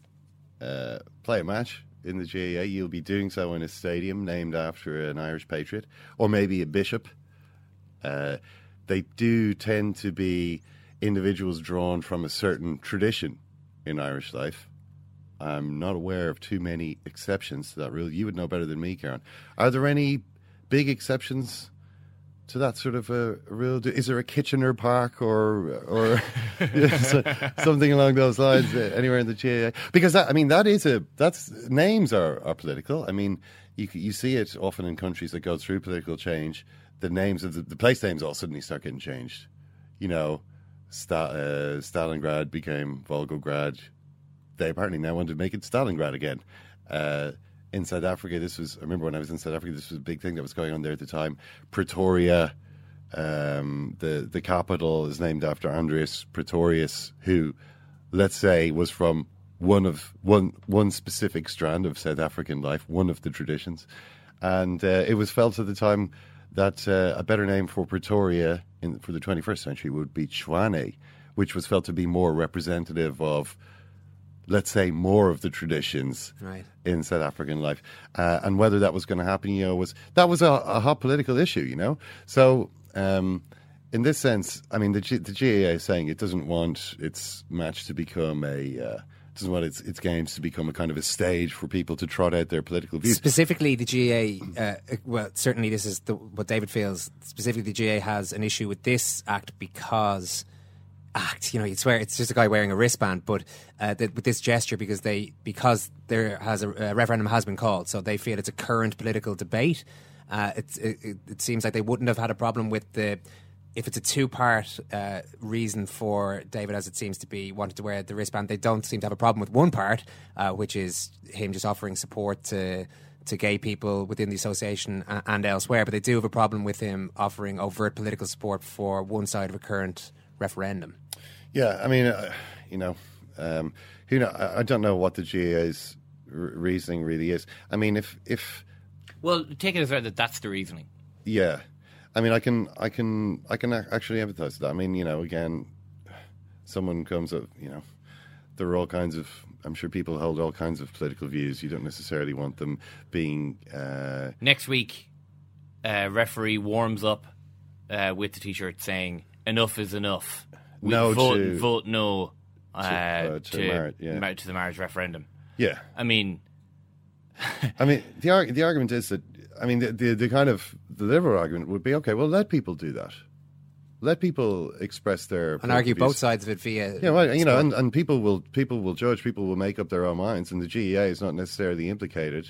[SPEAKER 3] uh, play a match in the GAA, you'll be doing so in a stadium named after an Irish patriot, or maybe a bishop. Uh, they do tend to be individuals drawn from a certain tradition in Irish life. I'm not aware of too many exceptions to that rule. You would know better than me, Karen. Are there any big exceptions to that sort of a real. Is there a Kitchener Park or or something along those lines uh, anywhere in the GAA? Because that, I mean, that is a that's names are, are political. I mean, you you see it often in countries that go through political change. The names of the, the place names all suddenly start getting changed. You know, Sta- uh, Stalingrad became Volgograd. They apparently now want to make it Stalingrad again. Uh, in South Africa, this was, I remember when I was in South Africa, this was a big thing that was going on there at the time. Pretoria, um, the, the capital is named after Andreas Pretorius, who, let's say, was from one of one one specific strand of South African life, one of the traditions, and uh, it was felt at the time that uh, a better name for Pretoria in, for the 21st century would be Tshwane, which was felt to be more representative of, let's say, more of the traditions
[SPEAKER 2] Right.
[SPEAKER 3] in South African life, uh, and whether that was going to happen, you know, was that was a, a hot political issue, you know. So, um, in this sense, I mean, the, G, the GAA is saying it doesn't want its match to become a. Uh, doesn't want its, its games to become a kind of a stage for people to trot out their political views.
[SPEAKER 2] Specifically, the GAA, uh, well, certainly this is the, what David feels. Specifically, the GAA has an issue with this act because act. You know, you'd swear it's just a guy wearing a wristband, but uh, th- with this gesture because they because there has a, a referendum has been called, so they feel it's a current political debate. Uh, it's, it, it, it seems like they wouldn't have had a problem with the if it's a two part uh, reason for David, as it seems to be, wanted to wear the wristband, they don't seem to have a problem with one part, uh, which is him just offering support to to gay people within the association and elsewhere. But they do have a problem with him offering overt political support for one side of a current referendum.
[SPEAKER 3] Yeah, I mean, uh, you know, um, who know, I, I don't know what the GAA's r- reasoning really is. I mean, if if
[SPEAKER 4] Well, take it as read that that's the reasoning.
[SPEAKER 3] Yeah, I mean, I can, I can, I can actually empathise with that. I mean, you know, again, someone comes up, you know, there are all kinds of. I'm sure people hold all kinds of political views. You don't necessarily want them being. Uh,
[SPEAKER 4] Next week, uh, referee warms up uh, with the T-shirt saying "Enough is enough." We
[SPEAKER 3] No
[SPEAKER 4] vote,
[SPEAKER 3] to-
[SPEAKER 4] vote no uh,
[SPEAKER 3] uh, to
[SPEAKER 4] to,
[SPEAKER 3] marriage, yeah.
[SPEAKER 4] to the marriage referendum.
[SPEAKER 3] Yeah.
[SPEAKER 4] I mean,
[SPEAKER 3] I mean, the ar- the argument is that I mean, the, the the kind of the liberal argument would be okay. Well, let people do that. Let people express their
[SPEAKER 2] And argue
[SPEAKER 3] political
[SPEAKER 2] both sides of it via.
[SPEAKER 3] Yeah, well, you know, and, and people will people will judge. People will make up their own minds, and the GAA is not necessarily implicated.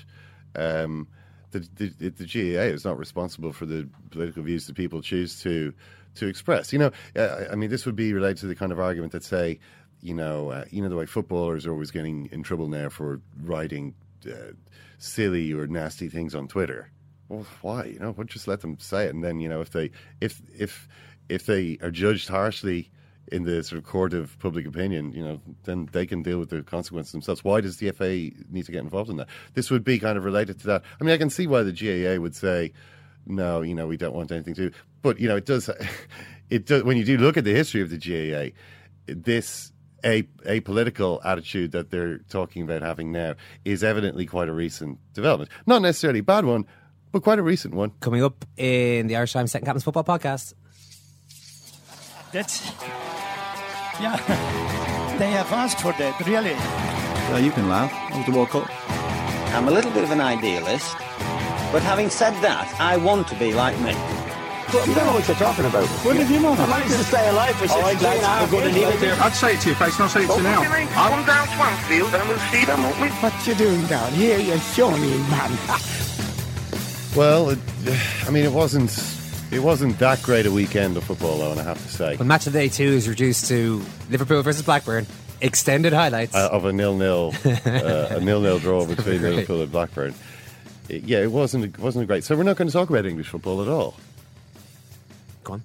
[SPEAKER 3] Um, the, the the GAA is not responsible for the political views that people choose to to express. You know, I mean, this would be related to the kind of argument that say, you know, uh, you know the way footballers are always getting in trouble now for writing uh, silly or nasty things on Twitter. Well, why? You know, well, just let them say it, and then you know, if they if if if they are judged harshly in the sort of court of public opinion, you know, then they can deal with the consequences themselves. Why does the FA need to get involved in that? This would be kind of related to that. I mean, I can see why the GAA would say, no, you know, we don't want anything to. But you know, it does. It does. When you do look at the history of the GAA, this a a political attitude that they're talking about having now is evidently quite a recent development. Not necessarily a bad one, but quite a recent one.
[SPEAKER 2] Coming up in the Irish Times Second Captains Football Podcast.
[SPEAKER 11] That's yeah. They have asked for that, really.
[SPEAKER 12] Yeah, you can laugh. That was the World Cup. I'm a little bit of an idealist, but having said that, I want to be like me.
[SPEAKER 13] You don't know what you're talking about.
[SPEAKER 12] What did you know?
[SPEAKER 13] I managed to stay alive for 16 and a half years.
[SPEAKER 14] I'd say it to your face, not say it to you now.
[SPEAKER 13] Come down Swansfield and we'll see them, won't we? What you doing down here, you shawny man?
[SPEAKER 3] Well, it, I mean, it wasn't it wasn't that great a weekend of football, though, and I have to say.
[SPEAKER 2] But match of the day two is reduced to Liverpool versus Blackburn. Extended highlights.
[SPEAKER 3] uh, of a nil-nil, uh, a nil-nil draw between
[SPEAKER 2] Right.
[SPEAKER 3] Liverpool and Blackburn. It- yeah, it wasn't it wasn't great. So we're not going to talk about English football at all.
[SPEAKER 2] Go on.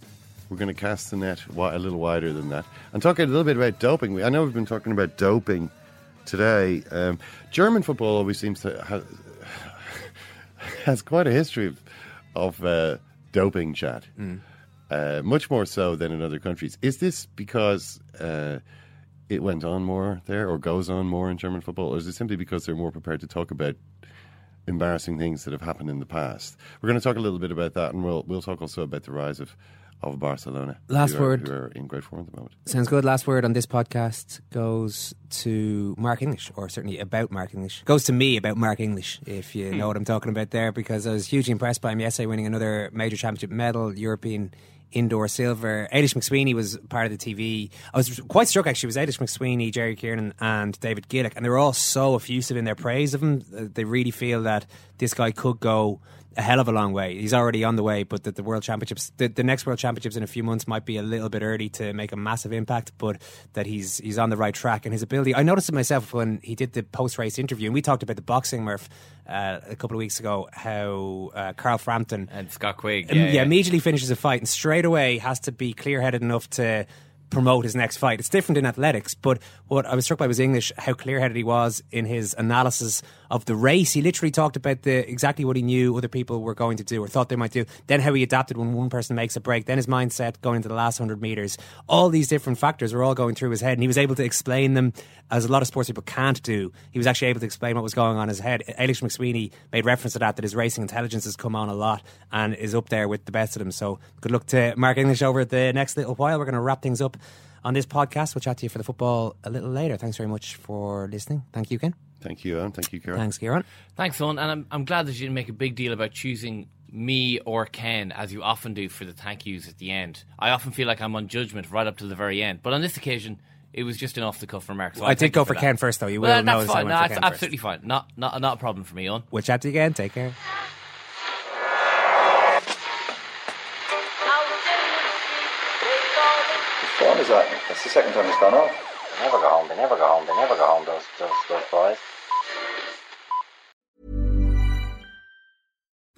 [SPEAKER 3] We're going to cast the net wi- a little wider than that and talk a little bit about doping. We- I know we've been talking about doping today. Um, German football always seems to ha- has quite a history of, of uh, doping chat.
[SPEAKER 2] Mm.
[SPEAKER 3] Uh, much more so than in other countries. Is this because uh, it went on more there, or goes on more in German football, or is it simply because they're more prepared to talk about embarrassing things that have happened in the past? We're going to talk a little bit about that, and we'll we'll talk also about the rise of of Barcelona.
[SPEAKER 2] Last
[SPEAKER 3] who are-
[SPEAKER 2] word.
[SPEAKER 3] who are in great form at the moment.
[SPEAKER 2] Sounds good. Last word on this podcast goes to Mark English, or certainly about Mark English. Goes to me about Mark English, if you hmm. know what I'm talking about there, because I was hugely impressed by him yesterday winning another major championship medal, European indoor silver. Ailish McSweeney was part of the TV. I was quite struck actually. It was Ailish McSweeney, Jerry Kiernan, and David Gillick, and they were all so effusive in their praise of him. They really feel that this guy could go a hell of a long way. He's already on the way, but that the World Championships, the, the next World Championships in a few months might be a little bit early to make a massive impact, but that he's he's on the right track and his ability. I noticed it myself when he did the post race interview, and we talked about the boxing Murph uh, a couple of weeks ago. How uh, Carl Frampton
[SPEAKER 4] and Scott Quigg, yeah,
[SPEAKER 2] yeah,
[SPEAKER 4] yeah.
[SPEAKER 2] immediately finishes a fight and straight away has to be clear headed enough to promote his next fight. It's different in athletics, but what I was struck by was English, how clear headed he was in his analysis of the race. He literally talked about the exactly what he knew other people were going to do or thought they might do, then how he adapted when one person makes a break, then his mindset going into the last hundred meters. All these different factors were all going through his head, and he was able to explain them as a lot of sports people can't do. He was actually able to explain what was going on in his head. Ailish McSweeney made reference to that, that his racing intelligence has come on a lot and is up there with the best of them. So good luck to Mark English over the next little while. We're going to wrap things up on this podcast. We'll chat to you for the football a little later. Thanks very much for listening. Thank you, Ken.
[SPEAKER 3] Thank you, Eoin. Thank you, Ciarán.
[SPEAKER 2] Thanks, Ciarán.
[SPEAKER 4] Thanks, Eoin. And I'm, I'm glad that you didn't make a big deal about choosing me or Ken, as you often do for the thank yous at the end. I often feel like I'm on judgment right up to the very end. But on this occasion, it was just an off the cuff remark. So well,
[SPEAKER 2] I did go for,
[SPEAKER 4] that.
[SPEAKER 2] Ken first, though. You
[SPEAKER 4] well,
[SPEAKER 2] will
[SPEAKER 4] that's fine. No, it's
[SPEAKER 2] absolutely first.
[SPEAKER 4] fine. Not, not, not a problem for me, Eoin.
[SPEAKER 2] We'll chat to you again. Take care.
[SPEAKER 15] What is that? That's the second time it's gone off.
[SPEAKER 16] They never go home. They never go home. They never go home. Those those those boys.